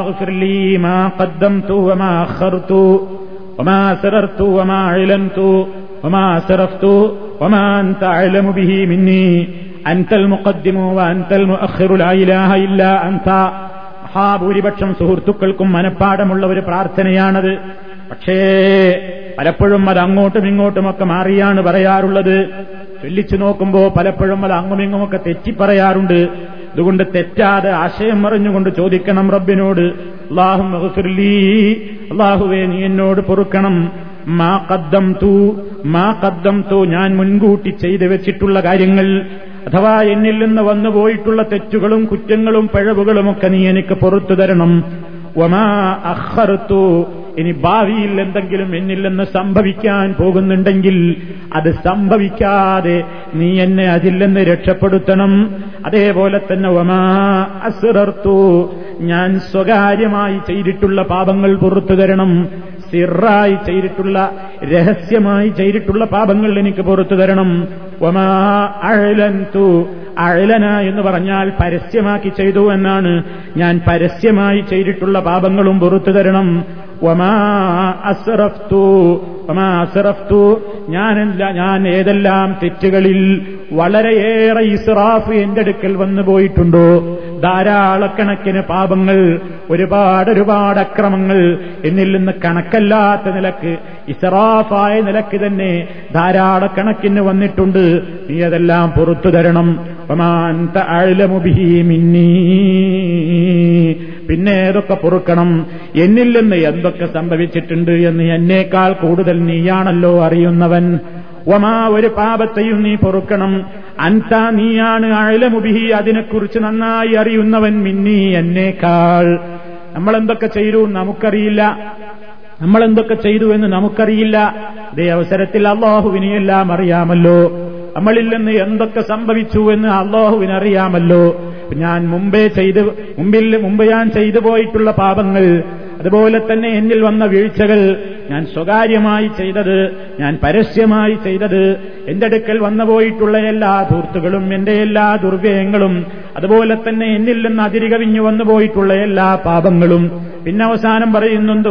മഹാഭൂരിപക്ഷം സുഹൃത്തുക്കൾക്കും മനഃപ്പാടമുള്ള ഒരു പ്രാർത്ഥനയാണത്. പക്ഷേ പലപ്പോഴും അത് അങ്ങോട്ടും ഇങ്ങോട്ടുമൊക്കെ മാറിയാണ് പറയാറുള്ളത്. ചൊല്ലിച്ചു നോക്കുമ്പോൾ പലപ്പോഴും അത് തെറ്റി തെറ്റിപ്പറയാറുണ്ട്. അതുകൊണ്ട് തെറ്റാതെ ആശയം മറിഞ്ഞുകൊണ്ട് ചോദിക്കണം റബ്ബിനോട്. അള്ളാഹു അള്ളാഹുവേ നീ എന്നോട് പൊറുക്കണം. മാ കദ്ദം തൂ മാ കദ്ദം തൂ ഞാൻ മുൻകൂട്ടി ചെയ്തു വെച്ചിട്ടുള്ള കാര്യങ്ങൾ. അഥവാ എന്നിൽ നിന്ന് വന്നുപോയിട്ടുള്ള തെറ്റുകളും കുറ്റങ്ങളും പിഴവുകളുമൊക്കെ നീ എനിക്ക് പുറത്തു തരണം. ഒമാ അഹർത്തു ഇനി ഭാവിയിൽ എന്തെങ്കിലും എന്നിൽ നിന്ന് സംഭവിക്കാൻ പോകുന്നുണ്ടെങ്കിൽ അത് സംഭവിക്കാതെ നീ എന്നെ അതിൽ നിന്ന് രക്ഷപ്പെടുത്തണം. അതേപോലെ തന്നെ ഒമാ അസുറർത്തു. ഞാൻ സ്വകാര്യമായി ചെയ്തിട്ടുള്ള പാപങ്ങൾ പുറത്തു തരണം. സിറായി ചെയ്തിട്ടുള്ള രഹസ്യമായി ചെയ്തിട്ടുള്ള പാപങ്ങൾ എനിക്ക് പുറത്തു തരണം. അഴലന എന്ന് പറഞ്ഞാൽ പരസ്യമാക്കി ചെയ്തു എന്നാണ്. ഞാൻ പരസ്യമായി ചെയ്തിട്ടുള്ള പാപങ്ങളും പുറത്തു തരണം. ഒമാ ഞാൻ ഏതെല്ലാം തെറ്റുകളിൽ വളരെയേറെ ഇസ്റാഫ് എന്റെ അടുക്കൽ വന്നു പോയിട്ടുണ്ടോ? ധാരാളക്കണക്കിന് പാപങ്ങൾ ഒരുപാട് ഒരുപാട് അക്രമങ്ങൾ എന്നിൽ നിന്ന് കണക്കല്ലാത്ത നിലയ്ക്ക് ഇസറാഫായ നിലയ്ക്ക് തന്നെ ധാരാളക്കണക്കിന് വന്നിട്ടുണ്ട്. നീ അതെല്ലാം പുറത്തു തരണം. പിന്നെ ഏതൊക്കെ പൊറുക്കണം? എന്നിൽ നിന്ന് എന്തൊക്കെ സംഭവിച്ചിട്ടുണ്ട് എന്ന് എന്നേക്കാൾ കൂടുതൽ നീയാണല്ലോ അറിയുന്നവൻ. ഒമാ ഒരു പാപത്തെയും നീ പൊറുക്കണം. അൻത നീയാണ് അഴലമുബിഹി അതിനെക്കുറിച്ച് നന്നായി അറിയുന്നവൻ മിന്നി എന്നേക്കാൾ. നമ്മളെന്തൊക്കെ ചെയ്തു? നമുക്കറിയില്ല. നമ്മളെന്തൊക്കെ ചെയ്തു എന്ന് നമുക്കറിയില്ല. ഇതേ അവസരത്തിൽ അള്ളാഹുവിനെയെല്ലാം അറിയാമല്ലോ. നമ്മളിൽ നിന്ന് എന്തൊക്കെ സംഭവിച്ചു എന്ന് അള്ളാഹുവിനറിയാമല്ലോ. ഞാൻ മുമ്പേ ചെയ്ത് മുമ്പിൽ മുമ്പ് ഞാൻ ചെയ്തു പോയിട്ടുള്ള പാപങ്ങൾ അതുപോലെ തന്നെ എന്നിൽ വന്ന വീഴ്ചകൾ ഞാൻ സ്വകാര്യമായി ചെയ്തത് ഞാൻ പരസ്യമായി ചെയ്തത് എന്റെ അടുക്കൽ വന്നു പോയിട്ടുള്ള എല്ലാ ധൂർത്തുകളും എന്റെ എല്ലാ ദുർവ്യയങ്ങളും അതുപോലെ തന്നെ എന്നിൽ നിന്ന് അതിരികവിഞ്ഞു വന്നു പോയിട്ടുള്ള എല്ലാ പാപങ്ങളും പിന്നെ അവസാനം പറയുന്നുണ്ട്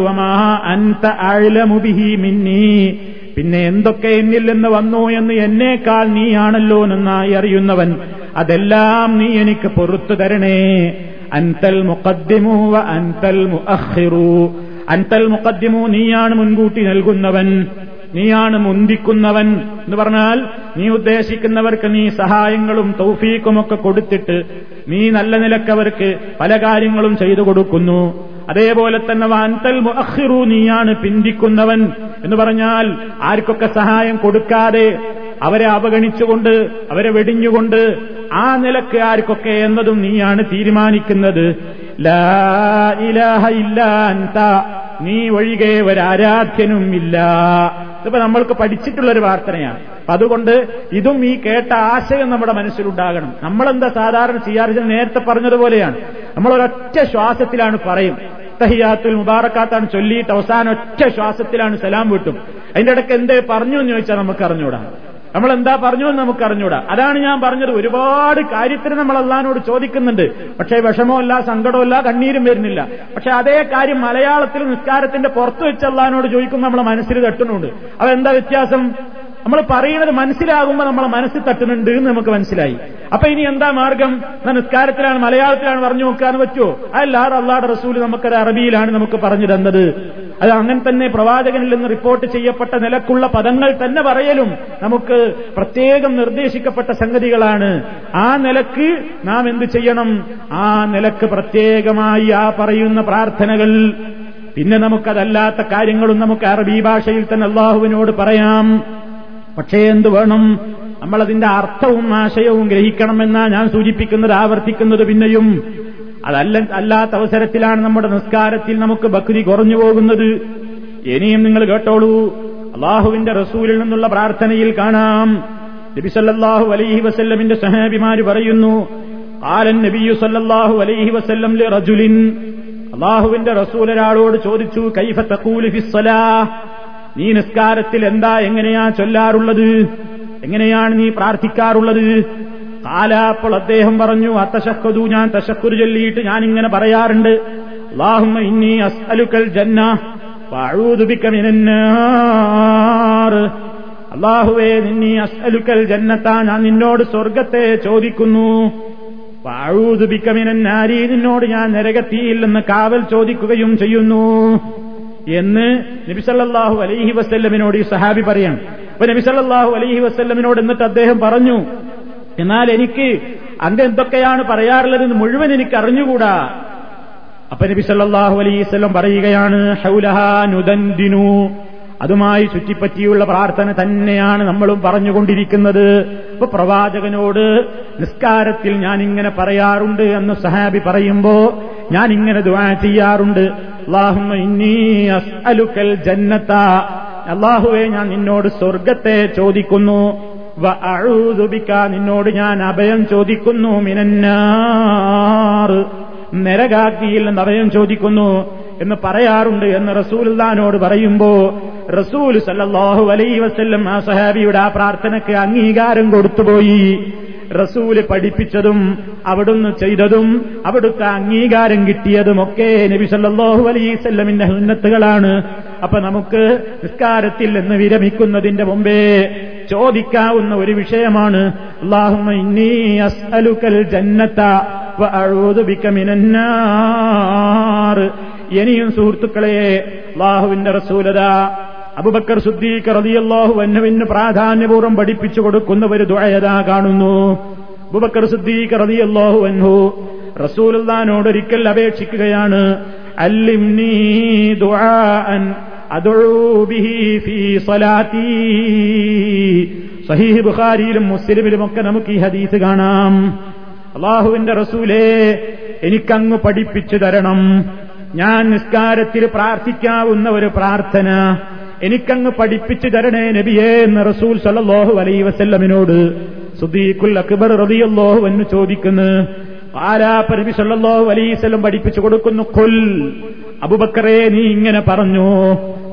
അൻത അഴലമുബിഹി മിന്നി. പിന്നെ എന്തൊക്കെ എന്നിൽ നിന്ന് വന്നു എന്ന് എന്നേക്കാൾ നീയാണല്ലോ നന്നായി അറിയുന്നവൻ. അതെല്ലാം നീ എനിക്ക് പൊറത്തു തരണേ. അൻതൽ മുഖദ്ദിമു അൻതൽ മുഅഖിറു. അൻതൽ മുഖദ്ദിമു നീയാണ് മുൻകൂട്ടി നൽകുന്നവൻ. നീയാണ് മുന്തിക്കുന്നവൻ എന്ന് പറഞ്ഞാൽ നീ ഉദ്ദേശിക്കുന്നവർക്ക് നീ സഹായങ്ങളും തൗഫീക്കുമൊക്കെ കൊടുത്തിട്ട് നീ നല്ല നിലക്കവർക്ക് പല കാര്യങ്ങളും ചെയ്തു കൊടുക്കുന്നു. അതേപോലെ തന്നെ വാൻതൽ മുഅഖിറു നീയാണ് പിന്തിക്കുന്നവൻ എന്ന് പറഞ്ഞാൽ ആർക്കൊക്കെ സഹായം കൊടുക്കാതെ അവരെ അവഗണിച്ചുകൊണ്ട് അവരെ വെടിഞ്ഞുകൊണ്ട് ആ നിലയ്ക്ക് ആർക്കൊക്കെ എന്നതും നീയാണ് തീരുമാനിക്കുന്നത്. നീ ഒഴികെ ഒരാരാധ്യനും ഇല്ല. ഇതിപ്പോ നമ്മൾക്ക് പഠിച്ചിട്ടുള്ള ഒരു പ്രാർത്ഥനയാണ്. അപ്പൊ അതുകൊണ്ട് ഇതും ഈ കേട്ട ആശയം നമ്മുടെ മനസ്സിലുണ്ടാകണം. നമ്മളെന്താ സാധാരണ ചെയ്യാറ്? നേരത്തെ പറഞ്ഞതുപോലെയാണ്. നമ്മളൊരൊറ്റ ശ്വാസത്തിലാണ് പറയും. തഹിയാത്തുൽ മുബാറക്കാത്താണ് ചൊല്ലിയിട്ട് അവസാനം ഒറ്റ ശ്വാസത്തിലാണ് സലാം വിട്ടും. അതിന്റെ ഇടയ്ക്ക് എന്തേ പറഞ്ഞു എന്ന് ചോദിച്ചാൽ നമുക്ക് അറിഞ്ഞൂടാ. നമ്മൾ എന്താ പറഞ്ഞു എന്ന് നമുക്ക് അറിഞ്ഞൂടാ. അതാണ് ഞാൻ പറഞ്ഞത്. ഒരുപാട് കാര്യത്തിന് നമ്മൾ അള്ളഹാനോട് ചോദിക്കുന്നുണ്ട്. പക്ഷേ വിഷമമല്ല സങ്കടമല്ല കണ്ണീരും വരുന്നില്ല. പക്ഷെ അതേ കാര്യം മലയാളത്തിൽ നിസ്കാരത്തിന്റെ പുറത്ത് വെച്ച് അള്ളഹാനോട് ചോദിക്കുമ്പോൾ നമ്മളെ മനസ്സിൽ തട്ടുന്നുണ്ട് അതെന്താ വ്യത്യാസം? നമ്മൾ പറയുന്നത് മനസ്സിലാകുമ്പോൾ നമ്മളെ മനസ്സിൽ തട്ടുന്നുണ്ട് എന്ന് നമുക്ക് മനസ്സിലായി. അപ്പൊ ഇനി എന്താ മാർഗം? നിസ്കാരത്തിലാണ് മലയാളത്തിലാണ് പറഞ്ഞു നോക്കാന്ന് പറ്റുമോ അല്ലാതെ അള്ളാഹുടെ റസൂൽ നമുക്കത് അറബിയിലാണ് നമുക്ക് പറഞ്ഞു തന്നത്. അത് അങ്ങനെ തന്നെ പ്രവാചകനിൽ നിന്ന് റിപ്പോർട്ട് ചെയ്യപ്പെട്ട നിലക്കുള്ള പദങ്ങൾ തന്നെ പറയലും നമുക്ക് പ്രത്യേകം നിർദ്ദേശിക്കപ്പെട്ട സംഗതികളാണ്. ആ നിലയ്ക്ക് നാം എന്ത് ചെയ്യണം? ആ നിലയ്ക്ക് പ്രത്യേകമായി ആ പറയുന്ന പ്രാർത്ഥനകൾ. പിന്നെ നമുക്കതല്ലാത്ത കാര്യങ്ങളും നമുക്ക് അറബി ഭാഷയിൽ തന്നെ അള്ളാഹുവിനോട് പറയാം. പക്ഷേ എന്ത് വേണം? നമ്മളതിന്റെ അർത്ഥവും ആശയവും ഗ്രഹിക്കണമെന്നാ ഞാൻ സൂചിപ്പിക്കുന്നത് ആവർത്തിക്കുന്നത് പിന്നെയും. അതല്ല അല്ലാത്ത അവസരത്തിലാണ് നമ്മുടെ നിസ്കാരത്തിൽ നമുക്ക് ഭക്തി കുറഞ്ഞു പോകുന്നത്. ഇനിയും നിങ്ങൾ കേട്ടോളൂ. അള്ളാഹുവിന്റെ റസൂലിൽ നിന്നുള്ള പ്രാർത്ഥനയിൽ കാണാം. നബിസല്ലാഹു അലൈഹി വസല്ലമിന്റെ സഹാബിമാര് പറയുന്നു ആലൻ നബിയു സല്ലാഹു അലൈഹി വസല്ലം റജുലിൻ അള്ളാഹുവിന്റെ റസൂൽ ഒരാളോട് ചോദിച്ചു കൈഫ തക്കൂലി ഫിസ്സലാ? നീ നിസ്കാരത്തിൽ എന്താ എങ്ങനെയാ ചൊല്ലാറുള്ളത്? എങ്ങനെയാണ് നീ പ്രാർത്ഥിക്കാറുള്ളത്? കാലാപ്പോൾ അദ്ദേഹം പറഞ്ഞു അത്തശക്കതു ഞാൻ തശക്കുരു ചൊല്ലിയിട്ട് ഞാൻ ഇങ്ങനെ പറയാറുണ്ട് ഇന്നി അസ്അലുക്കൽ ജന്ന അള്ളാഹുവേ നിന്നി അസ്അലുക്കൽ ജന്നത്താ ഞാൻ നിന്നോട് സ്വർഗത്തെ ചോദിക്കുന്നു. പാഴൂതുബിക്കമിനാരി നിന്നോട് ഞാൻ നരകത്തിയില്ലെന്ന് കാവൽ ചോദിക്കുകയും ചെയ്യുന്നു. എന്ന് നബിസല്ലാഹു അലൈഹി വസ്ല്ലമിനോട് ഈ സഹാബി പറയണം. അപ്പൊ നബിസല്ലാഹു അലൈഹി വസ്ല്ലമിനോട് എന്നിട്ട് അദ്ദേഹം പറഞ്ഞു എന്നാൽ എനിക്ക് അങ്ങ് എന്തൊക്കെയാണ് പറയാറുള്ളതെന്ന് മുഴുവൻ എനിക്ക് അറിഞ്ഞുകൂടാ. അപ്പൊ നബി അലൈഹി സ്വലം പറയുകയാണ് ഹൗലഹാനുദന്തിനു അതുമായി ചുറ്റിപ്പറ്റിയുള്ള പ്രാർത്ഥന തന്നെയാണ് നമ്മളും പറഞ്ഞുകൊണ്ടിരിക്കുന്നത്. ഇപ്പൊ പ്രവാചകനോട് നിസ്കാരത്തിൽ ഞാൻ ഇങ്ങനെ പറയാറുണ്ട് എന്ന് സഹാബി പറയുമ്പോ ഞാൻ ഇങ്ങനെ ദുആ ചെയ്യാറുണ്ട്. അസ്അലുക്കൽ അള്ളാഹുവെ ഞാൻ നിന്നോട് സ്വർഗത്തെ ചോദിക്കുന്നു. നിന്നോട് ഞാൻ അഭയം ചോദിക്കുന്നു. മിനന്നാർ. നരകാഗ്നിയിൽ നിന്ന് അഭയം ചോദിക്കുന്നു എന്ന് പറയാറുണ്ട് എന്ന് റസൂലുള്ളാനോട് പറയുമ്പോ റസൂൽ സല്ലാഹു അലൈ വസ്ല്ലം ആ സഹാബിയുടെ ആ പ്രാർത്ഥനയ്ക്ക് അംഗീകാരം കൊടുത്തുപോയി. റസൂൽ പഠിപ്പിച്ചതും അവിടുന്ന് ചെയ്തതും അവിടുത്തെ അംഗീകാരം കിട്ടിയതുമൊക്കെ നബി സല്ലല്ലാഹു അലൈഹി വസല്ലമിന്റെ ഉന്നത്തുകളാണ് അപ്പൊ നമുക്ക് നിസ്കാരത്തിൽ നിന്ന് വിരമിക്കുന്നതിന്റെ മുമ്പേ ചോദിക്കാവുന്ന ഒരു വിഷയമാണ്. അസ്അലുക്കൽ ഇനിയും സുഹൃത്തുക്കളെ അള്ളാഹുവിന്റെ റസൂലത അബുബക്കർ സുദ്ദീഖ് റളിയല്ലാഹു എന്നവിന് പ്രാധാന്യപൂർവം പഠിപ്പിച്ചു കൊടുക്കുന്ന ഒരു ദുആയതാ കാണുന്നു? അബുബക്കർ സിദ്ദീഖ് റളിയല്ലാഹു അൻഹു റസൂലുള്ളാനോട് ഒരിക്കൽ അപേക്ഷിക്കുകയാണ് അല്ലിംനീ ദുആഅൻ ബിഹി ഫീ സ്വലാത്തി സഹീഹ് ബുഖാരിയിലും മുസ്ലിമിലും ഒക്കെ നമുക്ക് ഈ ഹദീസ് കാണാം. അള്ളാഹുവിന്റെ റസൂലേ എനിക്കങ്ങ് പഠിപ്പിച്ചു തരണം. ഞാൻ നിസ്കാരത്തിൽ പ്രാർത്ഥിക്കാവുന്ന ഒരു പ്രാർത്ഥന. എനിക്കങ്ങ് പഠിപ്പിച്ചു തരണേ നബിയേ എന്ന് റസൂൽ സല്ലല്ലാഹു അലൈ വസല്ലമിനോട് സുദീഖുൽ അക്ബർ റളിയല്ലാഹു എന്ന് ചോദിക്കുന്നു ആലാപ്പ നബി സല്ലല്ലാഹു അലൈഹി വസല്ലം പഠിപ്പിച്ചു കൊടുക്കുന്നു കൊൽ അബുബക്കറെ നീ ഇങ്ങനെ പറഞ്ഞു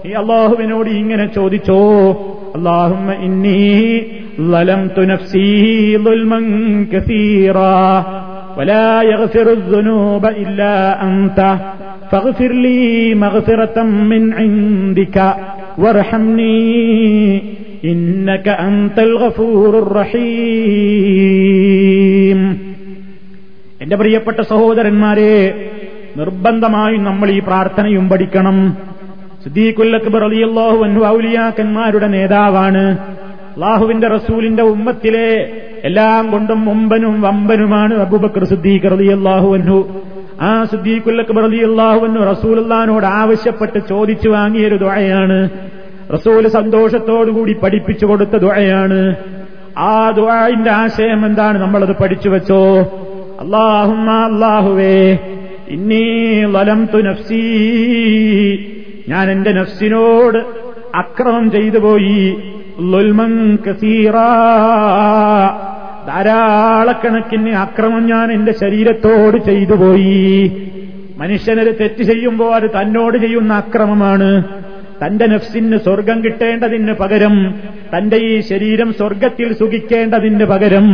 നീ അള്ളാഹുവിനോട് ഇങ്ങനെ ചോദിച്ചോ اللهم إني ظلمت نفسي ظلما كثيرا ولا يغفر الذنوب إلا أنت فاغفر لي مغفرة من عندك وارحمني എന്റെ പ്രിയപ്പെട്ട സഹോദരന്മാരെ നിർബന്ധമായും നമ്മൾ ഈ പ്രാർത്ഥനയും പഠിക്കണം. സിദ്ദീഖുല്ലക്ബർ അലിയല്ലാഹു അൻവാലിയാക്കന്മാരുടെ നേതാവാണ്. അള്ളാഹുവിന്റെ റസൂലിന്റെ ഉമ്മത്തിലെ എല്ലാം കൊണ്ടും മുമ്പനും വമ്പനുമാണ് അബൂബക്കർ സിദ്ദീഖ് റലിയല്ലാഹു അൻഹു. ആ സിദ്ദീഖുല്ലക്ബർ അലിയല്ലാഹു അൻഹു റസൂലുള്ളാനോട് ആവശ്യപ്പെട്ട് ചോദിച്ചു വാങ്ങിയൊരു ദുഴയാണ് റസൂൽ സന്തോഷത്തോടുകൂടി പഠിപ്പിച്ചു കൊടുത്ത ദുഴയാണ് ആ ദുഴായിന്റെ ആശയം എന്താണ്? നമ്മളത് പഠിച്ചു വെച്ചോ. അള്ളാഹുമ്മ അള്ളാഹുവേ ഇന്നീ വലം തു നഫ്സീ. ഞാൻ എന്റെ നഫ്സിനോട് അക്രമം ചെയ്തു പോയി. ലുൽമൻ കസീറ. ധാരാളക്കണക്കിന് അക്രമം ഞാൻ എന്റെ ശരീരത്തോട് ചെയ്തു പോയി. മനുഷ്യനൊരു തെറ്റ് ചെയ്യുമ്പോൾ അത് തന്നോട് ചെയ്യുന്ന അക്രമമാണ്. തന്റെ നഫ്സിന് സ്വർഗം കിട്ടേണ്ടതിന് പകരം തന്റെ ഈ ശരീരം സ്വർഗത്തിൽ സുഖിക്കേണ്ടതിന് പകരം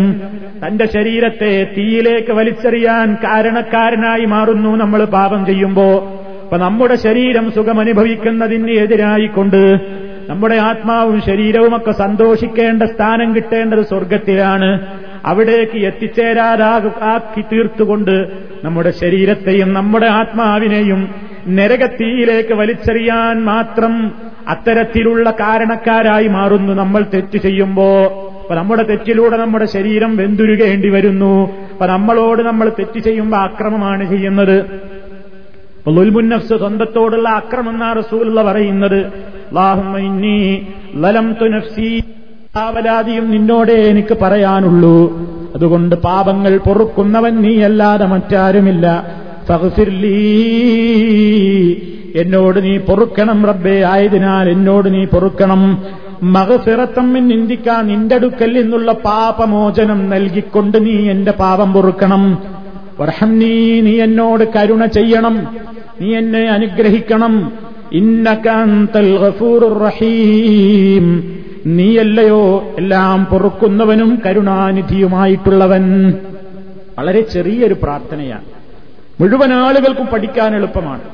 തന്റെ ശരീരത്തെ തീയിലേക്ക് വലിച്ചെറിയാൻ കാരണക്കാരനായി മാറുന്നു നമ്മൾ പാപം ചെയ്യുമ്പോ. അപ്പൊ നമ്മുടെ ശരീരം സുഖമനുഭവിക്കുന്നതിന് എതിരായിക്കൊണ്ട് നമ്മുടെ ആത്മാവും ശരീരവുമൊക്കെ സന്തോഷിക്കേണ്ട സ്ഥാനം കിട്ടേണ്ടത് സ്വർഗത്തിലാണ്. അവിടേക്ക് എത്തിച്ചേരാതാക്കി തീർത്തുകൊണ്ട് നമ്മുടെ ശരീരത്തെയും നമ്മുടെ ആത്മാവിനെയും നരകത്തീയിലേക്ക് വലിച്ചെറിയാൻ മാത്രം അത്തരത്തിലുള്ള കാരണക്കാരായി മാറുന്നു നമ്മൾ തെറ്റ് ചെയ്യുമ്പോ. അപ്പൊ നമ്മുടെ തെറ്റിലൂടെ നമ്മുടെ ശരീരം വെന്തുരുകേണ്ടി വരുന്നു. അപ്പൊ നമ്മളോട് നമ്മൾ തെറ്റ് ചെയ്യുമ്പോ അക്രമമാണ് ചെയ്യുന്നത്. സ്വന്തത്തോടുള്ള അക്രമം എന്നാണ് റസൂലുള്ള പറയുന്നത്. ാവലാതിയും നിന്നോടേ എനിക്ക് പറയാനുള്ളൂ. അതുകൊണ്ട് പാപങ്ങൾ പൊറുക്കുന്നവൻ നീയല്ലാതെ മറ്റാരുമില്ല. എന്നോട് നീ പൊറുക്കണം റബ്ബേ. ആയതിനാൽ എന്നോട് നീ പൊറുക്കണം. മകസിറത്തമ്മിൻ നിന്ദിക്കാൻ നിന്റെ അടുക്കൽ നിന്നുള്ള പാപമോചനം നൽകിക്കൊണ്ട് നീ എന്റെ പാപം പൊറുക്കണം. വർഷം നീ നീ എന്നോട് കരുണ ചെയ്യണം. നീ എന്നെ അനുഗ്രഹിക്കണം. ഇന്നകാന്തൽ റഹീം. നീയല്ലയോ എല്ലാം പൊറുക്കുന്നവനും കരുണാനിധിയുമായിട്ടുള്ളവൻ. വളരെ ചെറിയൊരു പ്രാർത്ഥനയാണ്. മുഴുവൻ ആളുകൾക്കും പഠിക്കാൻ എളുപ്പമാണ്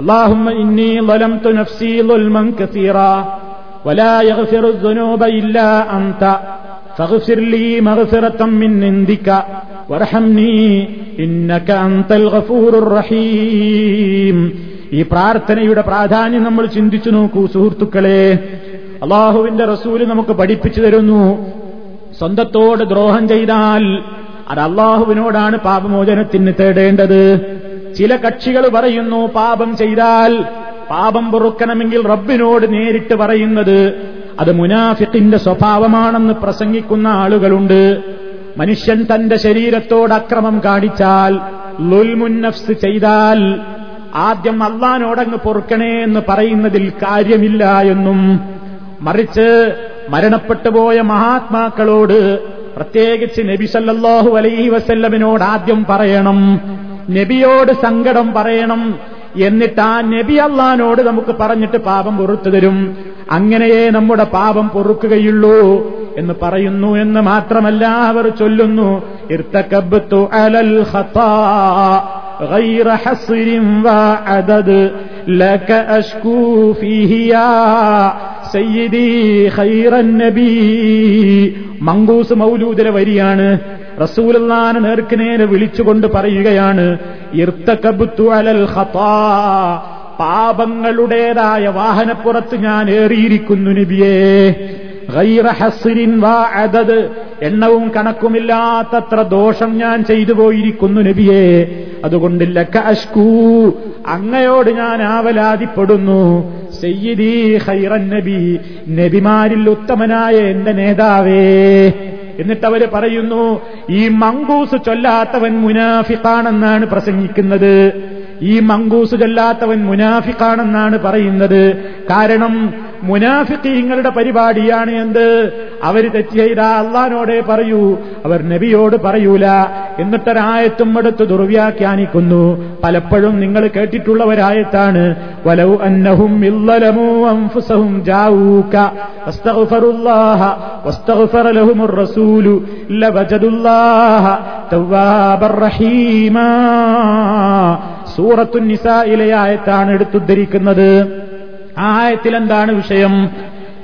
അള്ളാഹുമ്മ ഇന്നി ലലംതു നഫ്സി ളുൽമൻ കസീറ ولا يغفر الذنوب إلا أنت فاغفر لي مغفرة من عندك وارحمني إنك أنت الغفور الرحيم ഈ പ്രാർത്ഥനയുടെ പ്രാധാന്യം നമ്മൾ ചിന്തിച്ചു നോക്കൂ സുഹൃത്തുക്കളെ അള്ളാഹുവിന്റെ റസൂല് നമുക്ക് പഠിപ്പിച്ചു തരുന്നു സ്വന്തത്തോട് ദ്രോഹം ചെയ്താൽ അത് അള്ളാഹുവിനോടാണ് പാപമോചനത്തിന് തേടേണ്ടത്. ചില കക്ഷികൾ പറയുന്നു പാപം ചെയ്താൽ പാപം പൊറുക്കണമെങ്കിൽ റബ്ബിനോട് നേരിട്ട് പറയുന്നത് അത് മുനാഫിത്തിന്റെ സ്വഭാവമാണെന്ന് പ്രസംഗിക്കുന്ന ആളുകളുണ്ട്. മനുഷ്യൻ തന്റെ ശരീരത്തോട് അക്രമം കാണിച്ചാൽ ലുൽമുന്നഫ്സ് ചെയ്താൽ ആദ്യം അള്ളാനോടങ്ങ് പൊറുക്കണേ എന്ന് പറയുന്നതിൽ കാര്യമില്ല എന്നും മറിച്ച് മരണപ്പെട്ടുപോയ മഹാത്മാക്കളോട് പ്രത്യേകിച്ച് നബി സല്ലാഹു അലൈഹി വസല്ലമിനോട് ആദ്യം പറയണം. നബിയോട് സങ്കടം പറയണം. എന്നിട്ട് ആ നബി അള്ളഹാനോട് നമുക്ക് പറഞ്ഞിട്ട് പാപം പുറത്തു തരും. അങ്ങനെയേ നമ്മുടെ പാപം പൊറുക്കുകയുള്ളൂ എന്ന് പറയുന്നു എന്ന് മാത്രമല്ല അവർ ചൊല്ലുന്നു ഇർത്തക്കബ്തു അലൽ ഖത്താ غير حصر وعدد لك أشكو فيه يا സയ്യിദി ഖൈറൻ നബി മങ്കൂസ് മൗലൂദിലെ വരിയാണ് റസൂലുള്ളാനെ നേർക്ക് നേരെ വിളിച്ചുകൊണ്ട് പറയുകയാണ് ഇർത്തകബ്തു അലൽ ഖതാ പാപങ്ങളുടേതായ വാഹനപ്പുറത്ത് ഞാൻ ഏറിയിരിക്കുന്നു നബിയേ. അദദ്. എണ്ണവും കണക്കുമില്ലാത്തത്ര ദോഷം ഞാൻ ചെയ്തു പോയിരിക്കുന്നു നബിയെ. അതുകൊണ്ട് ലക്ക അഷ്കൂ. അങ്ങയോട് ഞാൻ ആവലാതിപ്പെടുന്നു. സയ്യിദി ഖൈറൻ നബി നബിമാരിൽ ഉത്തമനായ എന്റെ നേതാവേ. എന്നിട്ടവര് പറയുന്നു ഈ മങ്കൂസ് ചൊല്ലാത്തവൻ മുനാഫിഖാണെന്നാണ് പ്രസംഗിക്കുന്നത്. ഈ മങ്കൂസ് ചൊല്ലാത്തവൻ മുനാഫിക്കാണെന്നാണ് പറയുന്നത്. കാരണം മുനാഫിക്കീങ്ങളുടെ പരിപാടിയാണ് എന്ത്? അവർ തെറ്റ് ചെയ്ത അള്ളഹാനോടെ പറയൂ. അവർ നബിയോട് പറയൂല. എന്നിട്ടൊരായത്തും എടുത്ത് ദുർവ്യാഖ്യാനിക്കുന്നു. പലപ്പോഴും നിങ്ങൾ കേട്ടിട്ടുള്ളവരായത്താണ്. വലൗ അന്നഹും സൂറത്തു നിസായിലെ ആയത്താണ് എടുത്തുദ്ധരിക്കുന്നത്. ആ ആയത്തിൽ എന്താണ് വിഷയം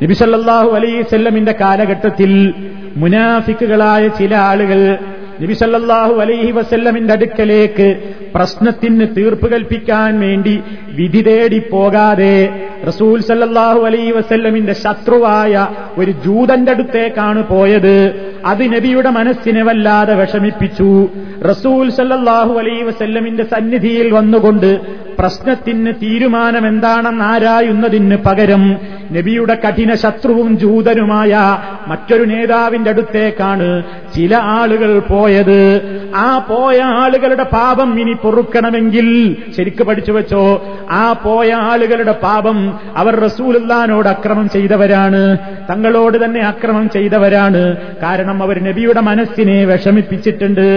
നബിസല്ലാഹു അലൈസല്ലമിന്റെ കാലഘട്ടത്തിൽ മുനാഫിക്കുകളായ ചില ആളുകൾ നബിസല്ലാഹു അലൈഹി വസല്ലമിന്റെ അടുക്കലേക്ക് പ്രശ്നത്തിന് തീർപ്പ് കൽപ്പിക്കാൻ വേണ്ടി വിധി തേടി പോകാതെ റസൂൽ സല്ലാഹു അലൈ വസല്ലമിന്റെ ശത്രുവായ ഒരു ജൂതന്റെ അടുത്തേക്കാണ് പോയത്. അത് നബിയുടെ മനസ്സിനെ വല്ലാതെ വിഷമിപ്പിച്ചു. റസൂൽ സല്ലാഹു അലൈ വസല്ലമിന്റെ സന്നിധിയിൽ വന്നുകൊണ്ട് പ്രശ്നത്തിന് തീരുമാനം എന്താണെന്ന് ആരായുന്നതിന് പകരം നബിയുടെ കഠിന ശത്രുവും ജൂതനുമായ മറ്റൊരു നേതാവിന്റെ അടുത്തേക്കാണ് ചില ആളുകൾ പോയത്. ആ പോയ ആളുകളുടെ പാപം ഇനി പൊറുക്കണമെങ്കിൽ ശരിക്ക് പഠിച്ചു വെച്ചോ ആ പോയ ആളുകളുടെ പാപം അവർ റസൂലുല്ലാനോട് അക്രമം ചെയ്തവരാണ്. തങ്ങളോട് തന്നെ അക്രമം ചെയ്തവരാണ്. കാരണം അവർ നബിയുടെ മനസ്സിനെ വിഷമിപ്പിച്ചിട്ടുണ്ട്.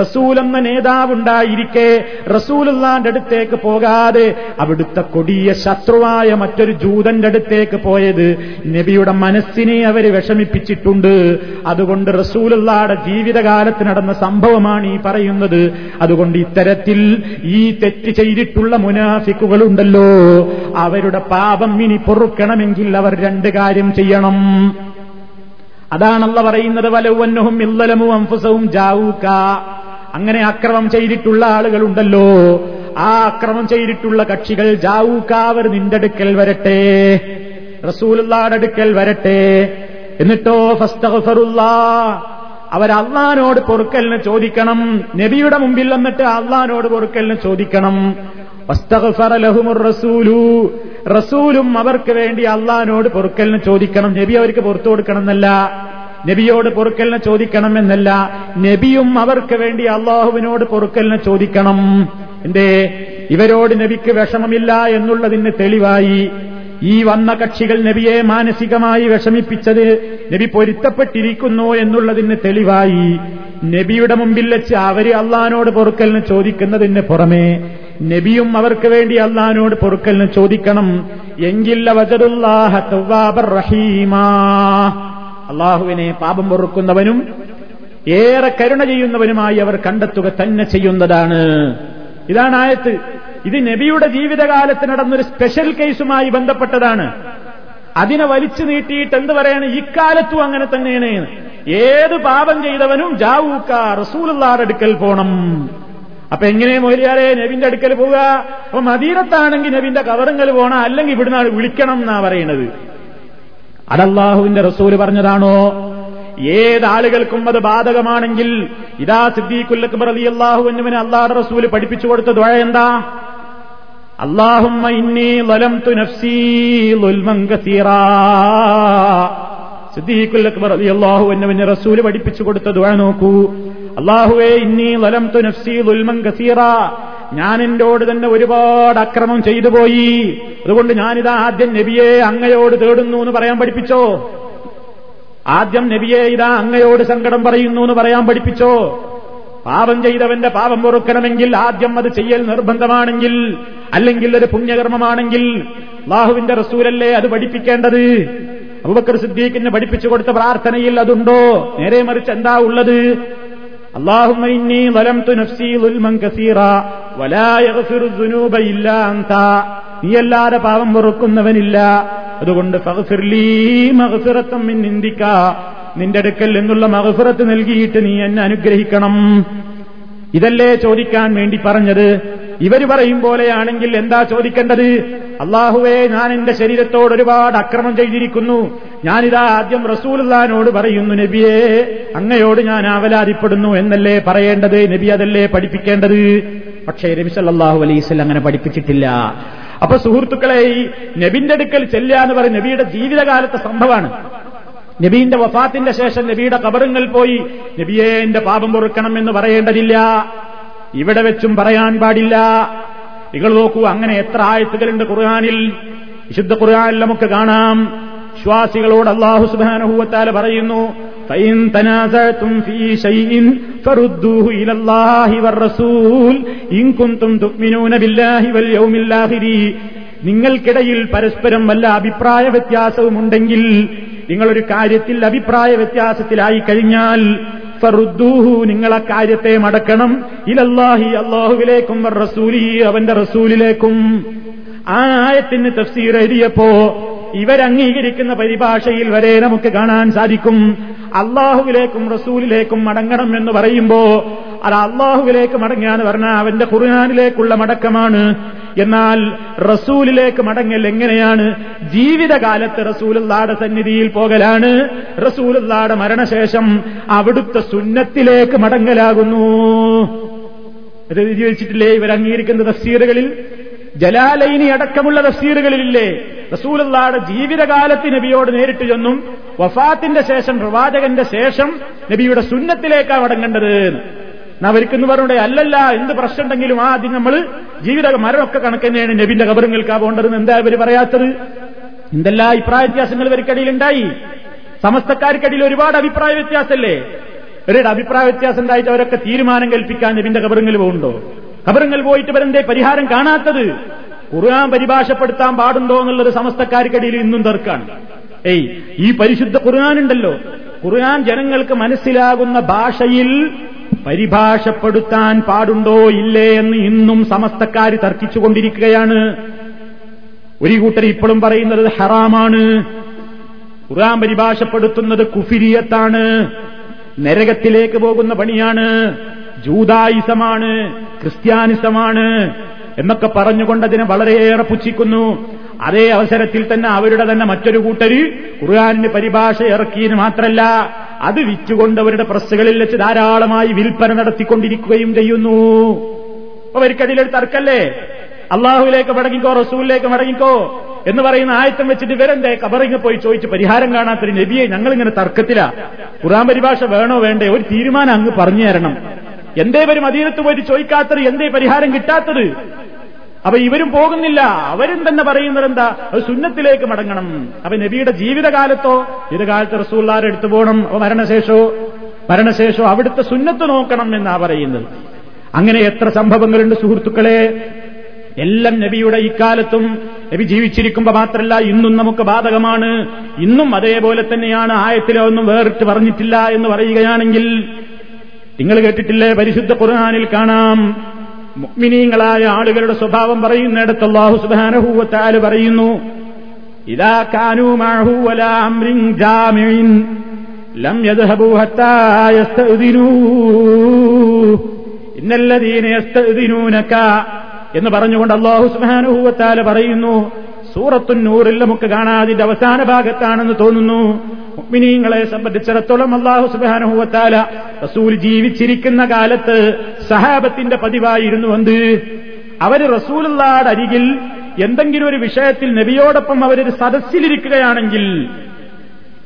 റസൂൽ എന്ന നേതാവുണ്ടായിരിക്കെ റസൂലുല്ലാന്റെ അടുത്തേക്ക് പോകാതെ അവിടുത്തെ കൊടിയ ശത്രുവായ മറ്റൊരു ജൂതന്റെ അടുത്തേക്ക് പോയത് നബിയുടെ മനസ്സിനെ അവർ വിഷമിപ്പിച്ചിട്ടുണ്ട്. അതുകൊണ്ട് റസൂലുള്ളാടെ ജീവിതകാലത്ത് നടന്ന സംഭവമാണ് ഈ പറയുന്നത്. അതുകൊണ്ട് ഇത്തരത്തിൽ ഈ തെറ്റ് ചെയ്തിട്ടുള്ള മുനാഫിക്കുകളുണ്ടല്ലോ. അവരുടെ പാപം ഇനി പൊറുക്കണമെങ്കിൽ അവർ രണ്ട് കാര്യം ചെയ്യണം. അതാണല്ല പറയുന്നത് വലവന്നഹും ഇല്ലലമു അംഫുസവും ജാവൂക്ക അങ്ങനെ അക്രമം ചെയ്തിട്ടുള്ള ആളുകളുണ്ടല്ലോ. ആ അക്രമം ചെയ്തിട്ടുള്ള കക്ഷികൾ ജാവൂക്കാവർ നിന്റെ അടുക്കൽ വരട്ടെ റസൂലുള്ളാടെ അടുക്കൽ വരട്ടെ. എന്നിട്ടോ ഫസ്തഗ്ഫറുല്ലാ അവർ അള്ളഹാനോട് പൊറുക്കലിന് ചോദിക്കണം. നബിയുടെ മുമ്പിൽ വന്നിട്ട് അള്ളഹാനോട് പൊറുക്കലിന് ചോദിക്കണം. റസൂലും അവർക്ക് വേണ്ടി അള്ളഹാനോട് പൊറുക്കലിന് ചോദിക്കണം. നബി അവർക്ക് പുറത്തു കൊടുക്കണം എന്നല്ല നബിയോട് പൊറുക്കലിന് ചോദിക്കണം എന്നല്ല നബിയും അവർക്ക് വേണ്ടി അള്ളാഹുവിനോട് പൊറുക്കലിന് ചോദിക്കണം. എന്തേ? ഇവരോട് നബിക്ക് വിഷമമില്ല എന്നുള്ളതിന് തെളിവായി. ഈ വന്ന കക്ഷികൾ നബിയെ മാനസികമായി വിഷമിപ്പിച്ചത് നബി പൊരുത്തപ്പെട്ടിരിക്കുന്നു എന്നുള്ളതിന് തെളിവായി. നബിയുടെ മുമ്പിൽ വെച്ച് അവർ അള്ളഹാനോട് പൊറുക്കലിന് ചോദിക്കുന്നതിന് പുറമെ നബിയും അവർക്ക് വേണ്ടി അള്ളഹാനോട് പൊറുക്കലിന് ചോദിക്കണം. എങ്കിൽ അള്ളാഹുവിനെ പാപം പൊറുക്കുന്നവനും ഏറെ കരുണ ചെയ്യുന്നവനുമായി അവർ കണ്ടെത്തുക തന്നെ ചെയ്യുന്നതാണ്. ഇതാണ് ആയത്ത്. ഇത് നബിയുടെ ജീവിതകാലത്ത് നടന്നൊരു സ്പെഷ്യൽ കേസുമായി ബന്ധപ്പെട്ടതാണ്. അതിനെ വലിച്ചു നീട്ടിയിട്ട് എന്ത് പറയാണ്? ഇക്കാലത്തും അങ്ങനെ തന്നെയാണ്. ഏത് പാപം ചെയ്തവനും ജാവൂക്ക റസൂലുള്ളാരുടെ അടുക്കൽ പോണം. അപ്പൊ എങ്ങനെ മൊലിയാരെ നബിന്റെ അടുക്കൽ പോവുക? അപ്പൊ മദീനത്താണെങ്കിൽ നബിന്റെ കവറുങ്കൽ പോണം അല്ലെങ്കിൽ ഇവിടുന്ന് വിളിക്കണം എന്നാ പറയണത്. അതല്ലാഹുവിന്റെ റസൂൽ പറഞ്ഞതാണോ? ഏതാളുകൾക്കും അത് ബാധകമാണെങ്കിൽ ഇതാ സിദ്ദീഖുല്ലക്ബർ അലി അള്ളാഹു എന്നിവന് അള്ളാഹുടെ റസൂൽ പഠിപ്പിച്ചു കൊടുത്ത ദ്വഴ എന്താ? കസീറാ. സിദ്ദീഖുൽ അക്ബർ റളിയല്ലാഹു അൻഹുവിനെ റസൂൽ പഠിപ്പിച്ചു കൊടുത്ത ദുആ നോക്കൂ. അള്ളാഹുവേ ഇന്നി ലലംതു നഫ്സീ ദുൽമം ഗസീറ ഞാൻ എന്നോട് തന്നെ ഒരുപാട് അക്രമം ചെയ്തു പോയി. അതുകൊണ്ട് ഞാനിതാ ആദ്യം നബിയെ അങ്ങയോട് തേടുന്നു എന്ന് പറയാൻ പഠിപ്പിച്ചോ? ആദ്യം നബിയെ ഇതാ അങ്ങയോട് സങ്കടം പറയുന്നു എന്ന് പറയാൻ പഠിപ്പിച്ചോ? പാപം ചെയ്തവന്റെ പാപം പൊറുക്കണമെങ്കിൽ ആദ്യം അത് ചെയ്യൽ നിർബന്ധമാണെങ്കിൽ അല്ലെങ്കിൽ ഒരു പുണ്യകർമ്മമാണെങ്കിൽ ബാഹുവിന്റെ റസൂലല്ലേ അത് പഠിപ്പിക്കേണ്ടത്? അബുബക്കർ സിദ്ദീഖിന് പഠിപ്പിച്ചു കൊടുത്ത പ്രാർത്ഥനയിൽ അതുണ്ടോ? നേരെ മറിച്ച് എന്താ ഉള്ളത്? അള്ളാഹു നീയല്ലാതെ പാവം വെറുക്കുന്നവനില്ല. അതുകൊണ്ട് നിന്ദിക്ക നിന്റെ അടുക്കൽ നിന്നുള്ള മഹസുറത്ത് നൽകിയിട്ട് നീ എന്നെ അനുഗ്രഹിക്കണം. ഇതല്ലേ ചോദിക്കാൻ വേണ്ടി പറഞ്ഞത്? ഇവർ പറയും പോലെയാണെങ്കിൽ എന്താ ചോദിക്കേണ്ടത്? അള്ളാഹുവേ ഞാൻ എന്റെ ശരീരത്തോട് ഒരുപാട് അക്രമം ചെയ്തിരിക്കുന്നു. ഞാനിതാ ആദ്യം റസൂൽദാനോട് പറയുന്നു നബിയെ അങ്ങയോട് ഞാൻ ആവലാതിപ്പെടുന്നു എന്നല്ലേ പറയേണ്ടത്? നബി അതല്ലേ പഠിപ്പിക്കേണ്ടത്? പക്ഷേ നബി സല്ലാഹു അലൈസ് അങ്ങനെ പഠിപ്പിച്ചിട്ടില്ല. അപ്പൊ സുഹൃത്തുക്കളെ ഈ നബിന്റെ അടുക്കൽ ചെല്ലുക എന്ന് പറയും നബിയുടെ ജീവിതകാലത്തെ സംഭവമാണ്. നബീന്റെ വഫാത്തിന്റെ ശേഷം നബിയുടെ കബറുങ്ങൾ പോയി നബിയെ എന്റെ പാപം പൊറുക്കണം എന്ന് പറയേണ്ടതില്ല. ഇവിടെ വെച്ചും പറയാൻ പാടില്ല. നിങ്ങൾ നോക്കൂ അങ്ങനെ എത്ര ആയത്തുകളുണ്ട് ഖുർആാനിൽ. വിശുദ്ധ ഖുർആാനിൽ നമുക്ക് കാണാം. വിശ്വാസികളോട് അള്ളാഹു സുബാനഹൂവത്താല പറയുന്നു നിങ്ങൾക്കിടയിൽ പരസ്പരം വല്ല അഭിപ്രായ വ്യത്യാസവുമുണ്ടെങ്കിൽ നിങ്ങളൊരു കാര്യത്തിൽ അഭിപ്രായ വ്യത്യാസത്തിലായി കഴിഞ്ഞാൽ ഫറുദ്ദൂഹു നിങ്ങളെ കാര്യത്തെ മടക്കണം. ഇലല്ലാഹി അള്ളാഹുവിലേക്കും റസൂലി അവന്റെ റസൂലിലേക്കും. ആ ആയത്തിന് തഫ്സീർ എഴുതിയപ്പോ ഇവരംഗീകരിക്കുന്ന പരിഭാഷയിൽ വരെ നമുക്ക് കാണാൻ സാധിക്കും. അള്ളാഹുവിലേക്കും റസൂലിലേക്കും മടങ്ങണം എന്ന് പറയുമ്പോ അത് അള്ളാഹുവിലേക്ക് മടങ്ങാന്ന് പറഞ്ഞാൽ അവന്റെ ഖുർആാനിലേക്കുള്ള മടക്കമാണ്. എന്നാൽ റസൂലിലേക്ക് മടങ്ങൽ എങ്ങനെയാണ്? ജീവിതകാലത്ത് റസൂലുള്ളാടെ സന്നിധിയിൽ പോകലാണ്. റസൂലുള്ളാടെ മരണശേഷം അവിടുത്തെ സുന്നത്തിലേക്ക് മടങ്ങലാകുന്നു. വെച്ചിട്ടില്ലേ ഇവർ അംഗീകരിക്കുന്ന തഫ്സീറുകളിൽ? ജലാലൈനി അടക്കമുള്ള തഫ്സീറുകളിലില്ലേ? റസൂലുള്ളാടെ ജീവിതകാലത്ത് നബിയോട് നേരിട്ട് ചെന്നും വഫാത്തിന്റെ ശേഷം പ്രവാചകന്റെ ശേഷം നബിയുടെ സുന്നത്തിലേക്കാ മടങ്ങേണ്ടത് അവരിക്കെന്ന് പറഞ്ഞൂടെ അല്ലല്ല എന്ത് പ്രശ്നമുണ്ടെങ്കിലും ആദ്യം നമ്മൾ ജീവിത മരണമൊക്കെ കണക്കന്നെയാണ് നബിന്റെ കബറുകൾക്കാ പോകേണ്ടതെന്ന് എന്താ ഇവർ പറയാത്തത്? എന്തെല്ലാം അഭിപ്രായ വ്യത്യാസങ്ങൾ ഇവർക്കിടയിൽ ഉണ്ടായി സമസ്തക്കാർക്കിടയിൽ ഒരുപാട് അഭിപ്രായ വ്യത്യാസമല്ലേ ഇവരുടെ അഭിപ്രായ വ്യത്യാസം ഉണ്ടായിട്ട് അവരൊക്കെ തീരുമാനം കൽപ്പിക്കാൻ നബിന്റെ കബറുകൾ പോകുന്നുണ്ടോ കബറുകൾ പോയിട്ട് ഇവരെന്തേ പരിഹാരം കാണാത്തത്? ഖുർആൻ പരിഭാഷപ്പെടുത്താൻ പാടുണ്ടോ എന്നുള്ളത് സമസ്തക്കാർക്കിടയിൽ ഇന്നും തർക്കാണ്. ഏയ് ഈ പരിശുദ്ധ ഖുർആൻ ഉണ്ടല്ലോ ഖുർആൻ ജനങ്ങൾക്ക് മനസ്സിലാകുന്ന ഭാഷയിൽ പരിഭാഷപ്പെടുത്താൻ പാടുണ്ടോ ഇല്ലേ എന്ന് ഇന്നും സമസ്തക്കാർ തർക്കിച്ചുകൊണ്ടിരിക്കുകയാണ്. ഒരു കൂട്ടർ ഇപ്പോഴും പറയുന്നത് ഹറാമാണ്. ഖുർആൻ പരിഭാഷപ്പെടുത്തുന്നത് കുഫിരിയത്താണ്. നരകത്തിലേക്ക് പോകുന്ന പണിയാണ്. ജൂതായിസമാണ് ക്രിസ്ത്യാനിസമാണ് എന്നൊക്കെ പറഞ്ഞുകൊണ്ട് അതിനെ വളരെയേറെ പുച്ഛിക്കുന്നു. അതേ അവസരത്തിൽ തന്നെ അവരുടെ തന്നെ മറ്റൊരു കൂട്ടര് ഖുർആാനിന് പരിഭാഷ ഇറക്കിയെന്ന് മാത്രമല്ല അത് വിറ്റുകൊണ്ട് അവരുടെ പ്രസ്സുകളിൽ വെച്ച് ധാരാളമായി വിൽപ്പന നടത്തിക്കൊണ്ടിരിക്കുകയും ചെയ്യുന്നു. അവർക്കതിലൊരു തർക്കല്ലേ? അള്ളാഹുവിലേക്ക് മടങ്ങിക്കോ റസൂലിലേക്ക് മടങ്ങിക്കോ എന്ന് പറയുന്ന ആയത്തം വെച്ചിട്ട് ഇവരെന്തേ കബറിങ്ങ് പോയി ചോദിച്ച് പരിഹാരം കാണാത്തൊരു നബിയെ ഞങ്ങളിങ്ങനെ തർക്കത്തില. ഖുറാൻ പരിഭാഷ വേണോ വേണ്ടേ? ഒരു തീരുമാനം അങ്ങ് പറഞ്ഞു തരണം. എന്തേ വരും അധീനത്ത് പോയിട്ട് ചോദിക്കാത്തത്? എന്തേ പരിഹാരം കിട്ടാത്തത്? അപ്പൊ ഇവരും പോകുന്നില്ല. അവരും തന്നെ പറയുന്നത് എന്താ? അത് സുന്നത്തിലേക്ക് മടങ്ങണം. അപ്പൊ നബിയുടെ ജീവിതകാലത്തോ ജീവിതകാലത്ത് റസൂള്ളാരെ എടുത്തു പോകണം. അപ്പൊ മരണശേഷോ? മരണശേഷോ അവിടുത്തെ സുന്നത്ത് നോക്കണം എന്നാ പറയുന്നത്. അങ്ങനെ എത്ര സംഭവങ്ങളുണ്ട് സുഹൃത്തുക്കളെ? എല്ലാം നബിയുടെ ഇക്കാലത്തും നബി ജീവിച്ചിരിക്കുമ്പോ മാത്രമല്ല ഇന്നും നമുക്ക് ബാധകമാണ്. ഇന്നും അതേപോലെ തന്നെയാണ്. ആയത്തിലോ ഒന്നും വേറിട്ട് പറഞ്ഞിട്ടില്ല എന്ന് പറയുകയാണെങ്കിൽ നിങ്ങൾ കേട്ടിട്ടില്ലേ? പരിശുദ്ധ ഖുർആാനിൽ കാണാം. മുഗ്മിനീങ്ങളായ ആളുകളുടെ സ്വഭാവം പറയുന്നിടത്ത് അള്ളാഹു സുബാനഹൂവത്താൽ പറയുന്നു ഇതാ കാനു ജാമിൻ ലം എന്ന് പറഞ്ഞുകൊണ്ട് അള്ളാഹു സുബാനുഭൂവത്താല പറയുന്നു സൂറത്തുന്നൂറിൽ നമുക്ക് കാണാതിന്റെ അവസാന ഭാഗത്താണെന്ന് തോന്നുന്നു മുഗ്മിനീങ്ങളെ സംബന്ധിച്ചിടത്തോളം അള്ളാഹു സുബാനുഭൂവത്താല റസൂൽ ജീവിച്ചിരിക്കുന്ന കാലത്ത് സഹാബത്തിന്റെ പതിവായിരുന്നു എന്ത്? അവർ റസൂലുള്ളാട് അരികിൽ എന്തെങ്കിലും ഒരു വിഷയത്തിൽ നബിയോടൊപ്പം അവരൊരു സദസ്സിലിരിക്കുകയാണെങ്കിൽ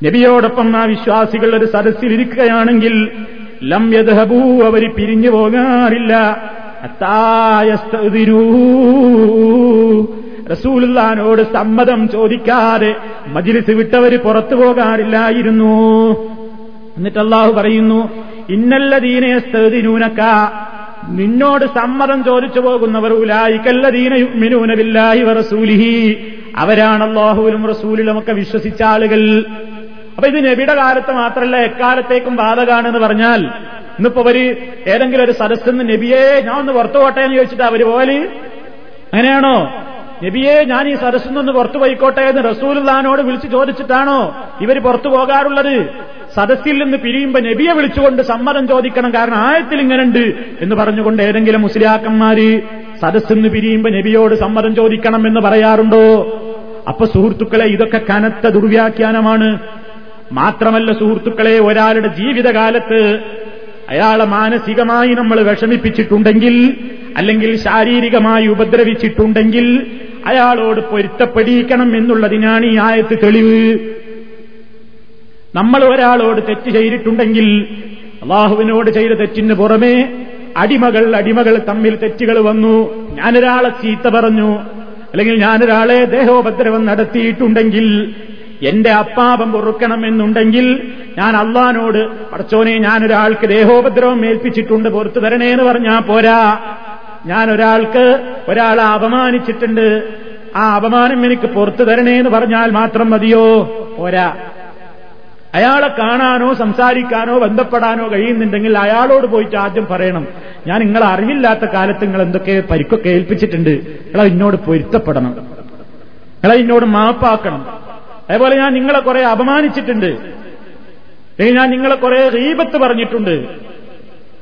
നബിയോടൊപ്പം ആ വിശ്വാസികൾ ഒരു സദസ്സിലിരിക്കുകയാണെങ്കിൽ ലം യദ്ഹബൂ അവർ പിരിഞ്ഞു പോകാറില്ല. അത്തായസ്തതിരൂ റസൂലുള്ളാനോട് സമ്മതം ചോദിക്കാതെ മജിലിസ് വിട്ടവര് പുറത്തു പോകാറില്ലായിരുന്നു. എന്നിട്ട് അള്ളാഹു പറയുന്നു ഇന്നല്ല ദീനെ സ്ഥിതിനൂനക്ക നിന്നോട് സമ്മതം ചോദിച്ചു പോകുന്നവർ ഉലായിക്കല്ല ദീനയുമിനൂനവില്ലായി വറസൂലിഹി. അവരാണ് അള്ളാഹുവിലും റസൂലിലുമൊക്കെ വിശ്വസിച്ച ആളുകൾ. അപ്പൊ ഇത് നബിയുടെ കാലത്ത് മാത്രമല്ല എക്കാലത്തേക്കും ബാധകാണെന്ന് പറഞ്ഞാൽ ഇന്നിപ്പോ അവർ ഏതെങ്കിലും ഒരു സദസ്സിന്ന് നബിയെ ഞാൻ ഒന്ന് പുറത്തു പോട്ടെ എന്ന് ചോദിച്ചിട്ട് അവർ പോലെ അങ്ങനെയാണോ? നബിയെ ഞാൻ ഈ സദസ്സിൽ നിന്ന് പുറത്തു പോയിക്കോട്ടെ എന്ന് റസൂലുള്ളാനോട് വിളിച്ചു ചോദിച്ചിട്ടാണോ ഇവർ പുറത്തു പോകാറുള്ളത്? സദസ്സിൽ നിന്ന് പിരിയുമ്പോ നബിയെ വിളിച്ചുകൊണ്ട് സമ്മതം ചോദിക്കണം. കാരണം ആയത്തിൽ ഇങ്ങനുണ്ട് എന്ന് പറഞ്ഞുകൊണ്ട് ഏതെങ്കിലും മുസ്ലിയാക്കന്മാര് സദസ്സിൽ നിന്ന് പിരിയുമ്പോ നബിയോട് സമ്മതം ചോദിക്കണം എന്ന് പറയാറുണ്ടോ? അപ്പൊ സുഹൃത്തുക്കളെ ഇതൊക്കെ കനത്ത ദുർവ്യാഖ്യാനമാണ്. മാത്രമല്ല സുഹൃത്തുക്കളെ ഒരാളുടെ ജീവിതകാലത്ത് അയാളെ മാനസികമായി നമ്മൾ വിഷമിപ്പിച്ചിട്ടുണ്ടെങ്കിൽ അല്ലെങ്കിൽ ശാരീരികമായി ഉപദ്രവിച്ചിട്ടുണ്ടെങ്കിൽ അയാളോട് പൊരുത്തപ്പെടിയിക്കണം എന്നുള്ളതിനാണ് ഈ ആയത്ത് തെളിവ്. നമ്മൾ ഒരാളോട് തെറ്റ് ചെയ്തിട്ടുണ്ടെങ്കിൽ അള്ളാഹുവിനോട് ചെയ്ത തെറ്റിന് പുറമേ അടിമകൾ അടിമകൾ തമ്മിൽ തെറ്റുകൾ വന്നു. ഞാനൊരാളെ ചീത്ത പറഞ്ഞു. അല്ലെങ്കിൽ ഞാനൊരാളെ ദേഹോപദ്രവം നടത്തിയിട്ടുണ്ടെങ്കിൽ എന്റെ അപ്പാപം പൊറുക്കണമെന്നുണ്ടെങ്കിൽ ഞാൻ അള്ളഹാനോട് പടച്ചോനെ ഞാനൊരാൾക്ക് ദേഹോപദ്രവം ഏൽപ്പിച്ചിട്ടുണ്ട് പുറത്തു തരണേ എന്ന് പറഞ്ഞാ പോരാ. ഞാൻ ഒരാൾക്ക് ഒരാളെ അപമാനിച്ചിട്ടുണ്ട്. ആ അപമാനം എനിക്ക് പുറത്തു തരണേ എന്ന് പറഞ്ഞാൽ മാത്രം മതിയോ? പോരാ. അയാളെ കാണാനോ സംസാരിക്കാനോ ബന്ധപ്പെടാനോ കഴിയുന്നുണ്ടെങ്കിൽ അയാളോട് പോയിട്ട് ആദ്യം പറയണം. ഞാൻ നിങ്ങളെ അറിവില്ലാത്ത കാലത്ത് നിങ്ങൾ എന്തൊക്കെ പരിക്കൊക്കെ ഏൽപ്പിച്ചിട്ടുണ്ട്. നിങ്ങളെ എന്നോട് പൊരുത്തപ്പെടണം. നിങ്ങളെ എന്നോട് മാപ്പാക്കണം. അതേപോലെ ഞാൻ നിങ്ങളെ കുറെ അപമാനിച്ചിട്ടുണ്ട്. അല്ലെങ്കിൽ ഞാൻ നിങ്ങളെ കുറെ റീപത്ത് പറഞ്ഞിട്ടുണ്ട്.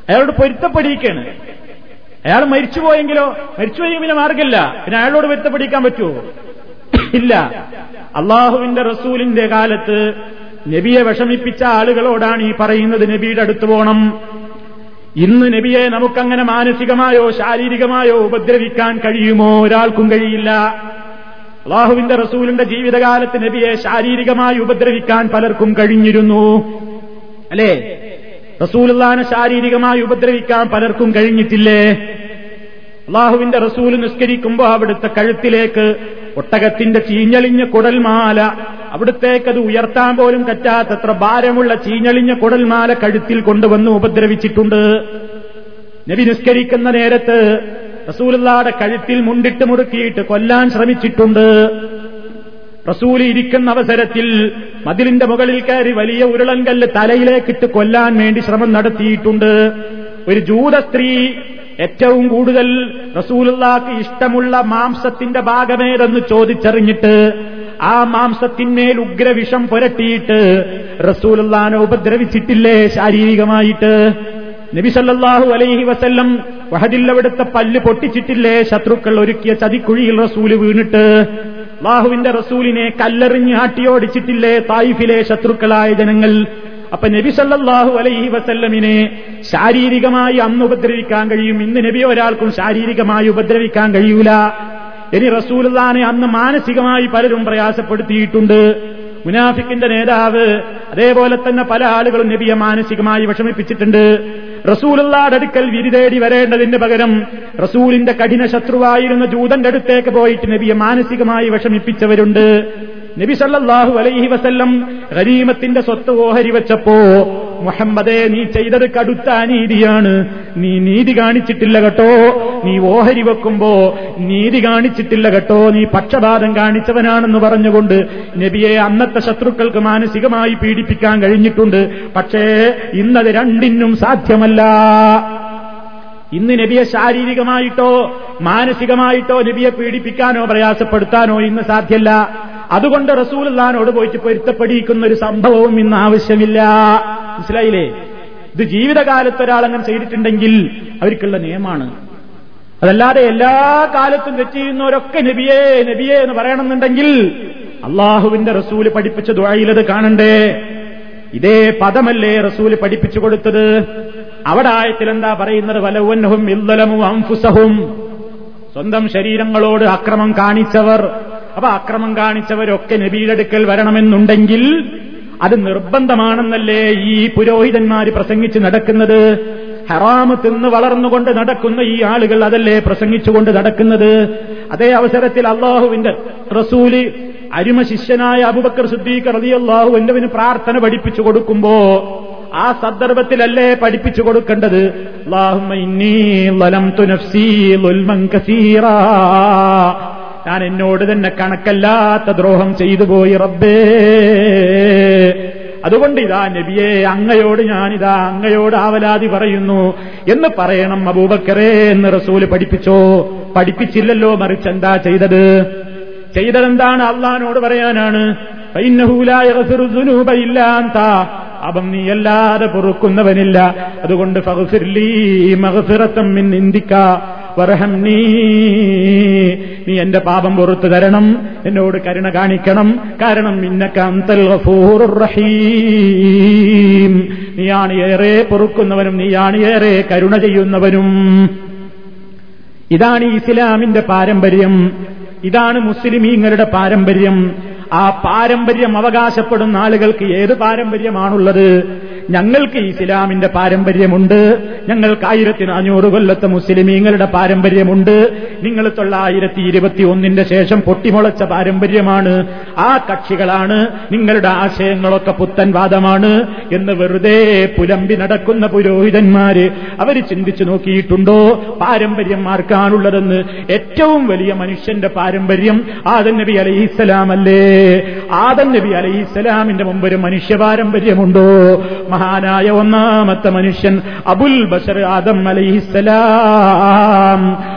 അയാളോട് പൊരുത്തപ്പെടിയിക്കാണ് അയാൾ മരിച്ചുപോയെങ്കിലോ മരിച്ചുപോയെങ്കിൽ പിന്നെ മാർഗമില്ല. പിന്നെ അയാളോട് പൊരുത്തപ്പെടിക്കാൻ പറ്റുമോ? ഇല്ല. അള്ളാഹുവിന്റെ റസൂലിന്റെ കാലത്ത് നബിയെ വിഷമിപ്പിച്ച ആളുകളോടാണ് ഈ പറയുന്നത് നബിയുടെ അടുത്ത് പോകണം. ഇന്ന് നബിയെ നമുക്കങ്ങനെ മാനസികമായോ ശാരീരികമായോ ഉപദ്രവിക്കാൻ കഴിയുമോ? ഒരാൾക്കും കഴിയില്ല. അള്ളാഹുവിന്റെ റസൂലിന്റെ ജീവിതകാലത്ത് നബിയെ ശാരീരികമായി ഉപദ്രവിക്കാൻ പലർക്കും കഴിഞ്ഞിരുന്നു. അല്ലേ? റസൂലുള്ളാനെ ശാരീരികമായി ഉപദ്രവിക്കാൻ പലർക്കും കഴിഞ്ഞിട്ടില്ലേ? അള്ളാഹുവിന്റെ റസൂൽ നിസ്കരിക്കുമ്പോൾ അവിടുത്തെ കഴുത്തിലേക്ക് ഒട്ടകത്തിന്റെ ചീഞ്ഞളിഞ്ഞ കുടൽമാല അവിടുത്തേക്കത് ഉയർത്താൻ പോലും പറ്റാത്തത്ര ഭാരമുള്ള ചീഞ്ഞളിഞ്ഞ കുടൽമാല കഴുത്തിൽ കൊണ്ടുവന്ന് ഉപദ്രവിച്ചിട്ടുണ്ട്. നബി നിസ്കരിക്കുന്ന നേരത്ത് റസൂലുള്ളാടെ കഴുത്തിൽ മുണ്ടിട്ട് മുറുക്കിയിട്ട് കൊല്ലാൻ ശ്രമിച്ചിട്ടുണ്ട്. റസൂൽ ഇരിക്കുന്ന അവസരത്തിൽ മതിലിന്റെ മുകളിൽ കയറി വലിയ ഉരുളൻകല്ല് തലയിലേക്കിട്ട് കൊല്ലാൻ വേണ്ടി ശ്രമം നടത്തിയിട്ടുണ്ട്. ഒരു ജൂത സ്ത്രീ ഏറ്റവും കൂടുതൽ റസൂലുള്ളാക്ക് ഇഷ്ടമുള്ള മാംസത്തിന്റെ ഭാഗമേതെന്ന് ചോദിച്ചറിഞ്ഞിട്ട് ആ മാംസത്തിന്മേൽ ഉഗ്രവിഷം പുരട്ടിയിട്ട് റസൂലുള്ളാനെ ഉപദ്രവിച്ചിട്ടില്ലേ ശാരീരികമായിട്ട്? നബിസല്ലാഹു അലൈഹി വസല്ലം വഹദിൽ അവിടുത്തെ പല്ല് പൊട്ടിച്ചിട്ടില്ലേ? ശത്രുക്കൾ ഒരുക്കിയ ചതിക്കുഴിയിൽ റസൂൽ വീണിട്ട് അള്ളാഹുവിന്റെ റസൂലിനെ കല്ലെറിഞ്ഞ് ആട്ടിയോടിച്ചിട്ടില്ലേ തായിഫിലെ ശത്രുക്കളായ ജനങ്ങൾ. അപ്പൊ നബി സല്ലാഹു അലൈഹി വസല്ലമിനെ ശാരീരികമായി അന്ന് ഉപദ്രവിക്കാൻ കഴിയും. ഇന്ന് നബി ഒരാൾക്കും ശാരീരികമായി ഉപദ്രവിക്കാൻ കഴിയൂല. ഇനി റസൂലുള്ളാനെ അന്ന് മാനസികമായി പലരും പ്രയാസപ്പെടുത്തിയിട്ടുണ്ട്. മുനാഫിക്കിന്റെ നേതാവ് അതേപോലെ തന്നെ പല ആളുകളും നബിയെ മാനസികമായി വിഷമിപ്പിച്ചിട്ടുണ്ട്. റസൂലുള്ളാടെ അടുക്കൽ വിരിതേടി വരേണ്ടതിന് പകരം റസൂലിന്റെ കഠിന ശത്രുവായിരുന്ന ജൂതന്റെ അടുത്തേക്ക് പോയിട്ട് നബിയെ മാനസികമായി വിഷമിപ്പിച്ചവരുണ്ട്. നബി സല്ലാഹു അലൈഹി വസല്ലം ഗരീമത്തിന്റെ സ്വത്ത് ഓഹരി വെച്ചപ്പോ മുഹമ്മദേ നീ ചെയ്തത് കടുത്ത അനീതിയാണ്. നീ നീതി കാണിച്ചിട്ടില്ല കേട്ടോ. നീ ഓഹരി വെക്കുമ്പോ നീതി കാണിച്ചിട്ടില്ല കേട്ടോ. നീ പക്ഷപാതം കാണിച്ചവനാണെന്ന് പറഞ്ഞുകൊണ്ട് നബിയെ അന്നത്തെ ശത്രുക്കൾക്ക് മാനസികമായി പീഡിപ്പിക്കാൻ കഴിഞ്ഞിട്ടുണ്ട്. പക്ഷേ ഇന്നത് രണ്ടിനും സാധ്യമല്ല. ഇന്ന് നബിയെ ശാരീരികമായിട്ടോ മാനസികമായിട്ടോ നബിയെ പീഡിപ്പിക്കാനോ പ്രയാസപ്പെടുത്താനോ ഇന്ന് സാധ്യല്ല. അതുകൊണ്ട് റസൂലുള്ളാനോട് പോയിട്ട് പൊരുത്തപ്പെടിയിക്കുന്ന ഒരു സംഭവവും ഇന്ന് ആവശ്യമില്ല. മനസ്സിലായില്ലേ? ഇത് ജീവിതകാലത്ത് ഒരാളങ്ങനെ ചെയ്തിട്ടുണ്ടെങ്കിൽ അവർക്കുള്ള നിയമമാണ്. അതല്ലാതെ എല്ലാ കാലത്തും തെറ്റ് ചെയ്യുന്നവരൊക്കെ നബിയേ നബിയേ എന്ന് പറയണമെന്നുണ്ടെങ്കിൽ അള്ളാഹുവിന്റെ റസൂൽ പഠിപ്പിച്ച ദ്വായിലത് കാണണ്ടേ? ഇതേ പദമല്ലേ റസൂൽ പഠിപ്പിച്ചു കൊടുത്തത്? അവിടെ ആയത്തിൽ എന്താ പറയുന്നത്? വലവന്നഹും ഇല്ലലമും അംഫുസഹും സ്വന്തം ശരീരങ്ങളോട് അക്രമം കാണിച്ചവർ. അപ്പൊ അക്രമം കാണിച്ചവരൊക്കെ നബിയുടെ അടുക്കൽ വരണമെന്നുണ്ടെങ്കിൽ അത് നിർബന്ധമാണെന്നല്ലേ ഈ പുരോഹിതന്മാർ പ്രസംഗിച്ച് നടക്കുന്നത്? ഹറാമ് തിന്ന് വളർന്നുകൊണ്ട് നടക്കുന്ന ഈ ആളുകൾ അതല്ലേ പ്രസംഗിച്ചുകൊണ്ട് നടക്കുന്നത്? അതേ അവസരത്തിൽ അള്ളാഹുവിന്റെ റസൂൽ അരുമ ശിഷ്യനായ അബുബക്കർ സിദ്ദീഖ് റളിയല്ലാഹു അൻഹുവിന് പ്രാർത്ഥന പഠിപ്പിച്ചു കൊടുക്കുമ്പോ ആ സന്ദർഭത്തിലല്ലേ പഠിപ്പിച്ചു കൊടുക്കേണ്ടത്? ഞാൻ എന്നോട് തന്നെ കണക്കല്ലാത്ത ദ്രോഹം ചെയ്തു പോയി റബ്ബേ. അതുകൊണ്ട് ഇതാ നബിയെ അങ്ങയോട് ഞാനിതാ അങ്ങയോട് ആവലാതി പറയുന്നു. എന്ന് പറയണം അബൂബക്കറേ എന്ന് റസൂൽ പഠിപ്പിച്ചോ? പഠിപ്പിച്ചില്ലല്ലോ മറിച്ച് എന്താ ചെയ്തത്? ചെയ്തതെന്താണ്? അള്ളഹാനോട് പറയാനാണ്. അപ്പം നീ അല്ലാതെ പൊറുക്കുന്നവനില്ല. അതുകൊണ്ട് നീ. നീ എന്റെ പാപം പുറത്തു തരണം എന്നോട് കരുണ കാണിക്കണം. കാരണം റഹീം. നീയാണ് ഏറെ പൊറുക്കുന്നവനും നീയാണ് ഏറെ കരുണ ചെയ്യുന്നവനും. ഇതാണ് ഇസ്ലാമിന്റെ പാരമ്പര്യം. ഇതാണ് മുസ്ലിമീങ്ങളുടെ പാരമ്പര്യം. ആ പാരമ്പര്യം അവകാശപ്പെടുന്ന ആളുകൾക്ക് ഏത് പാരമ്പര്യമാണുള്ളത്? ഞങ്ങൾക്ക് ഇസ്ലാമിന്റെ പാരമ്പര്യമുണ്ട്. ഞങ്ങൾക്ക് ആയിരത്തി നാനൂറ് കൊല്ലത്തെ മുസ്ലിമീങ്ങളുടെ പാരമ്പര്യമുണ്ട്. നിങ്ങൾ തൊള്ളായിരത്തി ഇരുപത്തി ഒന്നിന്റെ ശേഷം പൊട്ടിമുളച്ച പാരമ്പര്യമാണ്. ആ കക്ഷികളാണ്. നിങ്ങളുടെ ആശയങ്ങളൊക്കെ പുത്തൻ വാദമാണ് എന്ന് വെറുതെ പുലമ്പി നടക്കുന്ന പുരോഹിതന്മാര് അവർ ചിന്തിച്ചു നോക്കിയിട്ടുണ്ടോ? പാരമ്പര്യം ആർക്കാണുള്ളതെന്ന് ഏറ്റവും വലിയ മനുഷ്യന്റെ പാരമ്പര്യം ആദൻ നബി അലൈഹിസ്സലാം അല്ലേ ആദൻ നബി അലൈഹിസ്സലാമിന്റെ മുമ്പ് ഒരു മനുഷ്യ പാരമ്പര്യമുണ്ടോ? മഹാനായ ഒന്നാമത്തെ മനുഷ്യൻ അബുൽ ബഷർ ആദം അലൈഹിസ്സലാം.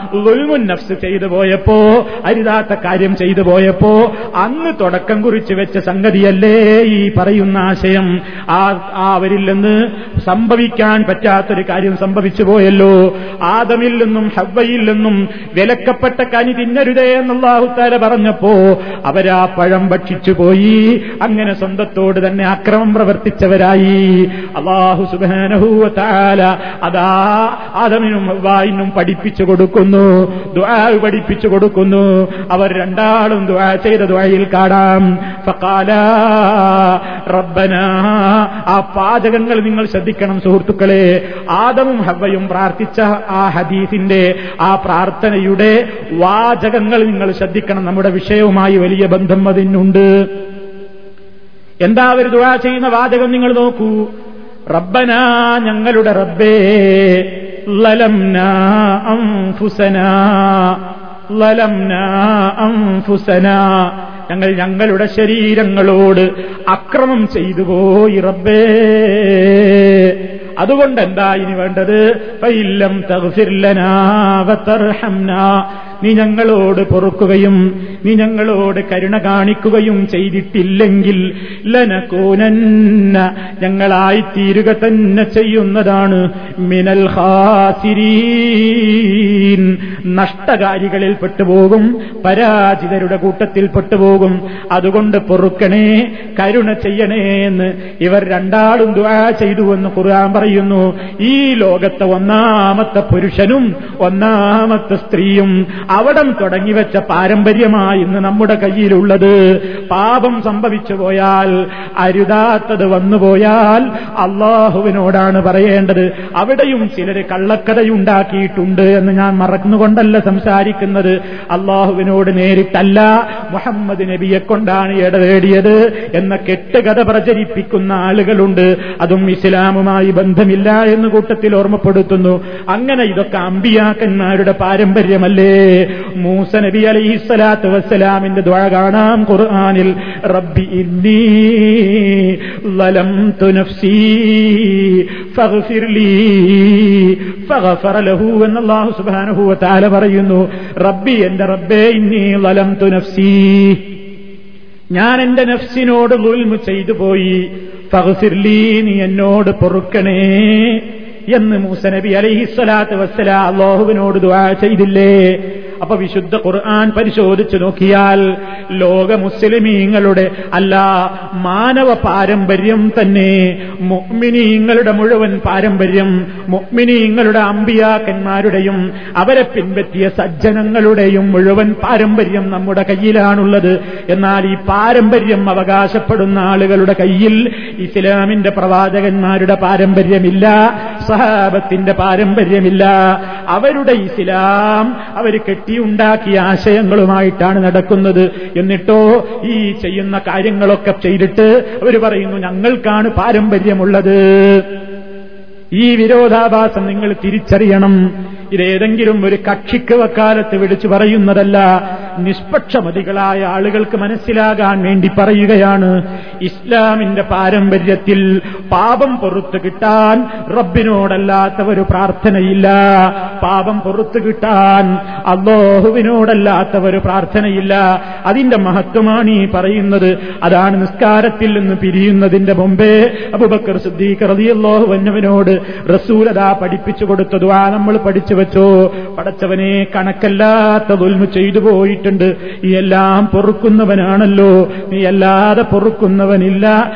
നഫ്സ് ചെയ്തു പോയപ്പോ അരുതാത്ത കാര്യം ചെയ്തു പോയപ്പോ അന്ന് തുടക്കം കുറിച്ച് വെച്ച സംഗതിയല്ലേ ഈ പറയുന്ന ആശയം? ആ അവരിൽ നിന്ന് സംഭവിക്കാൻ പറ്റാത്തൊരു കാര്യം സംഭവിച്ചു പോയല്ലോ. ആദമിൽ നിന്നും ഹവ്വയിൽ നിന്നും വിലക്കപ്പെട്ട കനി തിന്നരുതേ എന്നുള്ള പറഞ്ഞപ്പോ അവരാ പഴം ഭക്ഷിച്ചു പോയി. അങ്ങനെ സ്വന്തത്തോട് തന്നെ അക്രമം പ്രവർത്തിച്ചവരായി. അള്ളാഹു സുബാനഹൂവത്താല അതാ ആദമിനും ഹവ്വായിനും പഠിപ്പിച്ചു കൊടുക്കുന്നു. പഠിപ്പിച്ചു കൊടുക്കുന്നു. അവർ രണ്ടാളും ചെയ്ത ദുആയിൽ കാണാം. റബ്ബന. ആ പാചകങ്ങൾ നിങ്ങൾ ശ്രദ്ധിക്കണം സുഹൃത്തുക്കളെ. ആദമും ഹവയും പ്രാർത്ഥിച്ച ആ ഹദീസിന്റെ ആ പ്രാർത്ഥനയുടെ വാചകങ്ങൾ നിങ്ങൾ ശ്രദ്ധിക്കണം. നമ്മുടെ വിഷയവുമായി വലിയ ബന്ധം അതിനുണ്ട്. എന്താ അവർ ദുആ ചെയ്യുന്ന വാചകം നിങ്ങൾ നോക്കൂ. റബ്ബന ഞങ്ങളുടെ റബ്ബേ ലലംനാ അംഫുസന ലലംനാ അംഫുസനാ. ഞങ്ങൾ ഞങ്ങളുടെ ശരീരങ്ങളോട് അക്രമം ചെയ്തു പോയി റബ്ബേ. അതുകൊണ്ട് എന്താ ഇനി വേണ്ടത്? നീ ഞങ്ങളോട് പൊറുക്കുകയും നീ ഞങ്ങളോട് കരുണ കാണിക്കുകയും ചെയ്തിട്ടില്ലെങ്കിൽ ഞങ്ങളായി ഞങ്ങളായിത്തീരുക തന്നെ ചെയ്യുന്നതാണ് മിനൽ നഷ്ടകാരികളിൽ പെട്ടുപോകും പരാജിതരുടെ കൂട്ടത്തിൽ പെട്ടുപോകും. അതുകൊണ്ട് പൊറുക്കണേ കരുണ ചെയ്യണേ എന്ന് ഇവർ രണ്ടാളും ദുആ ചെയ്തുവെന്ന് ഖുർആൻ പറയുന്നു. ഈ ലോകത്തെ ഒന്നാമത്തെ പുരുഷനും ഒന്നാമത്തെ സ്ത്രീയും അവിടം തുടങ്ങിവെച്ച പാരമ്പര്യമായി ഇന്ന് നമ്മുടെ കയ്യിലുള്ളത്. പാപം സംഭവിച്ചു പോയാൽ അരുതാത്തത് വന്നുപോയാൽ അള്ളാഹുവിനോടാണ് പറയേണ്ടത്. അവിടെയും ചിലര് കള്ളക്കഥയുണ്ടാക്കിയിട്ടുണ്ട് എന്ന് ഞാൻ മറന്നുകൊണ്ടല്ല സംസാരിക്കുന്നത്. അള്ളാഹുവിനോട് നേരിട്ടല്ല മുഹമ്മദ് നബിയെ കൊണ്ടാണ് ഇടതേടിയത് എന്ന കെട്ടുകഥ പ്രചരിപ്പിക്കുന്ന ആളുകളുണ്ട്. അതും ഇസ്ലാമുമായി ബന്ധമില്ല എന്ന് കൂട്ടത്തിൽ ഓർമ്മപ്പെടുത്തുന്നു. അങ്ങനെ ഇതൊക്കെ അമ്പിയാക്കന്മാരുടെ പാരമ്പര്യമല്ലേ? മൂസ നബി അലൈഹി അലൈഹിസ്സലാത്തു വസ്സലാമിന്റെ ദ്വാ കാണാം ഖുർആാനിൽ റബ്ബി ഇന്നി ലലംതു നഫ്സി ഫഗ്ഫിർ ലീ ഫഗഫറ ലഹു എന്ന് അല്ലാഹു സുബ്ഹാനഹു വ പറയുന്നു റബ്ബി എന്റെ റബ്ബേ ഇന്നി ലലംതു നഫ്സി ഞാൻ എന്റെ നഫ്സിനോട് ഗുൽമു ചെയ്തു പോയി ഫഗ്ഫിർലി നീ എന്നോട് പൊറുക്കണേ എന്ന് മൂസ നബി അലൈഹിസ്സലാത്ത് വസ്സലാ അള്ളാഹുവിനോട് ദുആ ചെയ്തില്ലേ? അപ്പൊ വിശുദ്ധ ഖുർആൻ പരിശോധിച്ചു നോക്കിയാൽ ലോക മുസ്ലിമീങ്ങളുടെ അല്ല മാനവ പാരമ്പര്യം തന്നെ. മുഅ്മിനീങ്ങളുടെ മുഴുവൻ പാരമ്പര്യം മുഅ്മിനീങ്ങളുടെ അമ്പിയാക്കന്മാരുടെയും അവരെ പിൻപറ്റിയ സജ്ജനങ്ങളുടെയും മുഴുവൻ പാരമ്പര്യം നമ്മുടെ കയ്യിലാണുള്ളത്. എന്നാൽ ഈ പാരമ്പര്യം അവകാശപ്പെടുന്ന ആളുകളുടെ കയ്യിൽ ഇസ്ലാമിന്റെ പ്രവാചകന്മാരുടെ പാരമ്പര്യമില്ല സഹാബത്തിന്റെ പാരമ്പര്യമില്ല. അവരുടെ ഇസ്ലാം അവർ കെട്ടിയുണ്ടാക്കിയ ആശയങ്ങളുമായിട്ടാണ് നടക്കുന്നത്. എന്നിട്ടോ ഈ ചെയ്യുന്ന കാര്യങ്ങളൊക്കെ ചെയ്തിട്ട് അവർ പറയുന്നു ഞങ്ങൾക്കാണ് പാരമ്പര്യമുള്ളത്. ഈ വിരോധാഭാസം നിങ്ങൾ തിരിച്ചറിയണം. ഇതേതെങ്കിലും ഒരു കക്ഷിക്ക് വക്കാലത്ത് വിളിച്ചു പറയുന്നതല്ല. നിഷ്പക്ഷമതികളായ ആളുകൾക്ക് മനസ്സിലാകാൻ വേണ്ടി പറയുകയാണ്. ഇസ്ലാമിന്റെ പാരമ്പര്യത്തിൽ പാപം പുറത്തു കിട്ടാൻ റബ്ബിനോടല്ലാത്ത ഒരു പ്രാർത്ഥനയില്ല. പാപം പുറത്തു കിട്ടാൻ അള്ളാഹുവിനോടല്ലാത്ത ഒരു പ്രാർത്ഥനയില്ല. അതിന്റെ മഹത്വമാണ് ഈ പറയുന്നത്. അതാണ് നിസ്കാരത്തിൽ നിന്ന് പിരിയുന്നതിന്റെ മുമ്പേ അബുബക്കർ സിദ്ദീഖ് റളിയല്ലാഹു വന്നവനോട് റസൂലതാ പഠിപ്പിച്ചു കൊടുത്തതു ആ നമ്മൾ പഠിച്ചു വെച്ചോ? പടച്ചവനെ കണക്കല്ലാത്ത ദുൽമു ചെയ്തു പോയിട്ടുണ്ട് ഈ എല്ലാം പൊറുക്കുന്നവനാണല്ലോ. നീ അല്ലാതെ പൊറുക്കുന്നവനില്ല.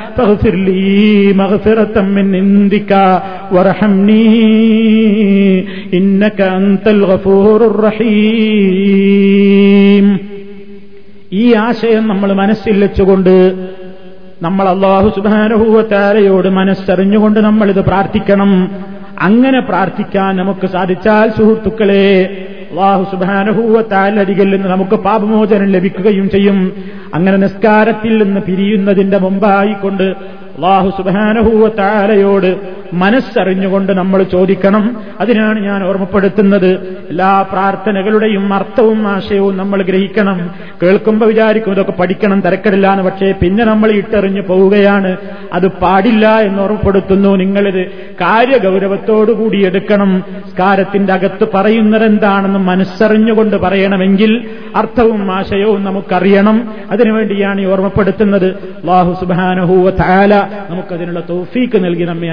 ഇന്നക ഗഫൂറുർ റഹീം. ഈ ആശയം നമ്മൾ മനസ്സിൽ വെച്ചുകൊണ്ട് നമ്മൾ അള്ളാഹു സുബാനുഭൂവത്താരയോട് മനസ്സറിഞ്ഞുകൊണ്ട് നമ്മൾ ഇത് പ്രാർത്ഥിക്കണം. അങ്ങനെ പ്രാർത്ഥിക്കാൻ നമുക്ക് സാധിച്ചാൽ സുഹൃത്തുക്കളെ അള്ളാഹു സുബാനുഭൂവത്താലരികിൽ നിന്ന് നമുക്ക് പാപമോചനം ലഭിക്കുകയും ചെയ്യും. അങ്ങനെ നിസ്കാരത്തിൽ നിന്ന് പിരിയുന്നതിന്റെ മുമ്പായിക്കൊണ്ട് അള്ളാഹു സുബാനഹൂവത്താലയോട് മനസ്സറിഞ്ഞുകൊണ്ട് നമ്മൾ ചോദിക്കണം. അതിനാണ് ഞാൻ ഓർമ്മപ്പെടുത്തുന്നത്. എല്ലാ പ്രാർത്ഥനകളുടെയും അർത്ഥവും ആശയവും നമ്മൾ ഗ്രഹിക്കണം. കേൾക്കുമ്പോൾ വിചാരിക്കും ഇതൊക്കെ പഠിക്കണം തിരക്കടില്ല എന്ന് പക്ഷേ പിന്നെ നമ്മൾ ഇട്ടെറിഞ്ഞു പോവുകയാണ്. അത് പാടില്ല എന്ന് ഓർമ്മപ്പെടുത്തുന്നു. നിങ്ങളിത് കാര്യഗൗരവത്തോടുകൂടി എടുക്കണം. സ്കാരത്തിന്റെ അകത്ത് പറയുന്നതെന്താണെന്ന് മനസ്സറിഞ്ഞുകൊണ്ട് പറയണമെങ്കിൽ അർത്ഥവും ആശയവും നമുക്കറിയണം. അതിനുവേണ്ടിയാണ് ഈ ഓർമ്മപ്പെടുത്തുന്നത്. ബാഹു സുബാനഹൂവ താല നമുക്കതിനുള്ള തൗഫീക്ക് നൽകി നമ്മെ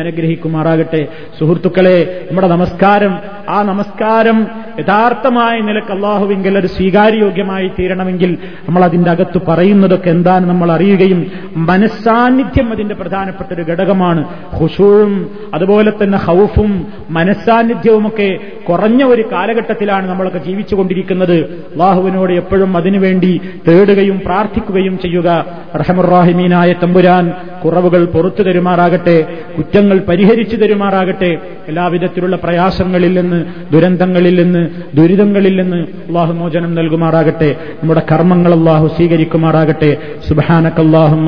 അനുഗ്രഹിക്കുമാറാകട്ടെ സുഹൃത്തുക്കളെ നമ്മുടെ നമസ്കാരം. ആ നമസ്കാരം യഥാർത്ഥമായ നിലയ്ക്ക് അള്ളാഹുവിങ്കിൽ ഒരു സ്വീകാര്യയോഗ്യമായി തീരണമെങ്കിൽ നമ്മൾ അതിന്റെ അകത്ത് പറയുന്നതൊക്കെ എന്താണ് നമ്മൾ അറിയുകയും മനസ്സാന്നിധ്യം അതിന്റെ പ്രധാനപ്പെട്ട ഒരു ഘടകമാണ്. ഹുഷൂഴും അതുപോലെ തന്നെ ഹൗഫും മനസ്സാന്നിധ്യവുമൊക്കെ കുറഞ്ഞ ഒരു കാലഘട്ടത്തിലാണ് നമ്മളൊക്കെ ജീവിച്ചുകൊണ്ടിരിക്കുന്നത്. അള്ളാഹുവിനോട് എപ്പോഴും അതിനുവേണ്ടി തേടുകയും പ്രാർത്ഥിക്കുകയും ചെയ്യുക. റഹമുറാഹിമീനായ തമ്പുരാൻ കുറവുകൾ പുറത്തു തരുമാറാകട്ടെ കുറ്റങ്ങൾ പരിഹരിച്ചു തരുമാറാകട്ടെ എല്ലാവിധത്തിലുള്ള പ്രയാസങ്ങളിൽ നിന്ന് ദുരന്തങ്ങളിൽ നിന്ന് ദുരിതങ്ങളിൽ നിന്ന് അള്ളാഹു മോചനം നൽകുമാറാകട്ടെ. നമ്മുടെ കർമ്മങ്ങൾ അള്ളാഹു സ്വീകരിക്കുമാറാകട്ടെ. സുബാനക്കല്ലാഹും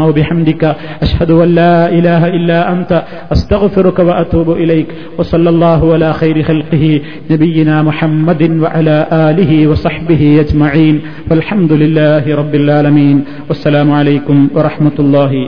അഷ്ഹദു അല്ലാ ഇലാഹ ഇല്ലാ അൻത അസ്തഗ്ഫിറുക വഅതൂബു ഇലൈക്. വസല്ലല്ലാഹു അലാ ഖൈരി മുഹമ്മദിൻ വഅലാ ആലിഹി വസഹ്ബിഹി വൽഹംദുലില്ലാഹി റബ്ബിൽ ആലമീൻ. അലൈക്കും വറഹ്മത്തുള്ളാഹി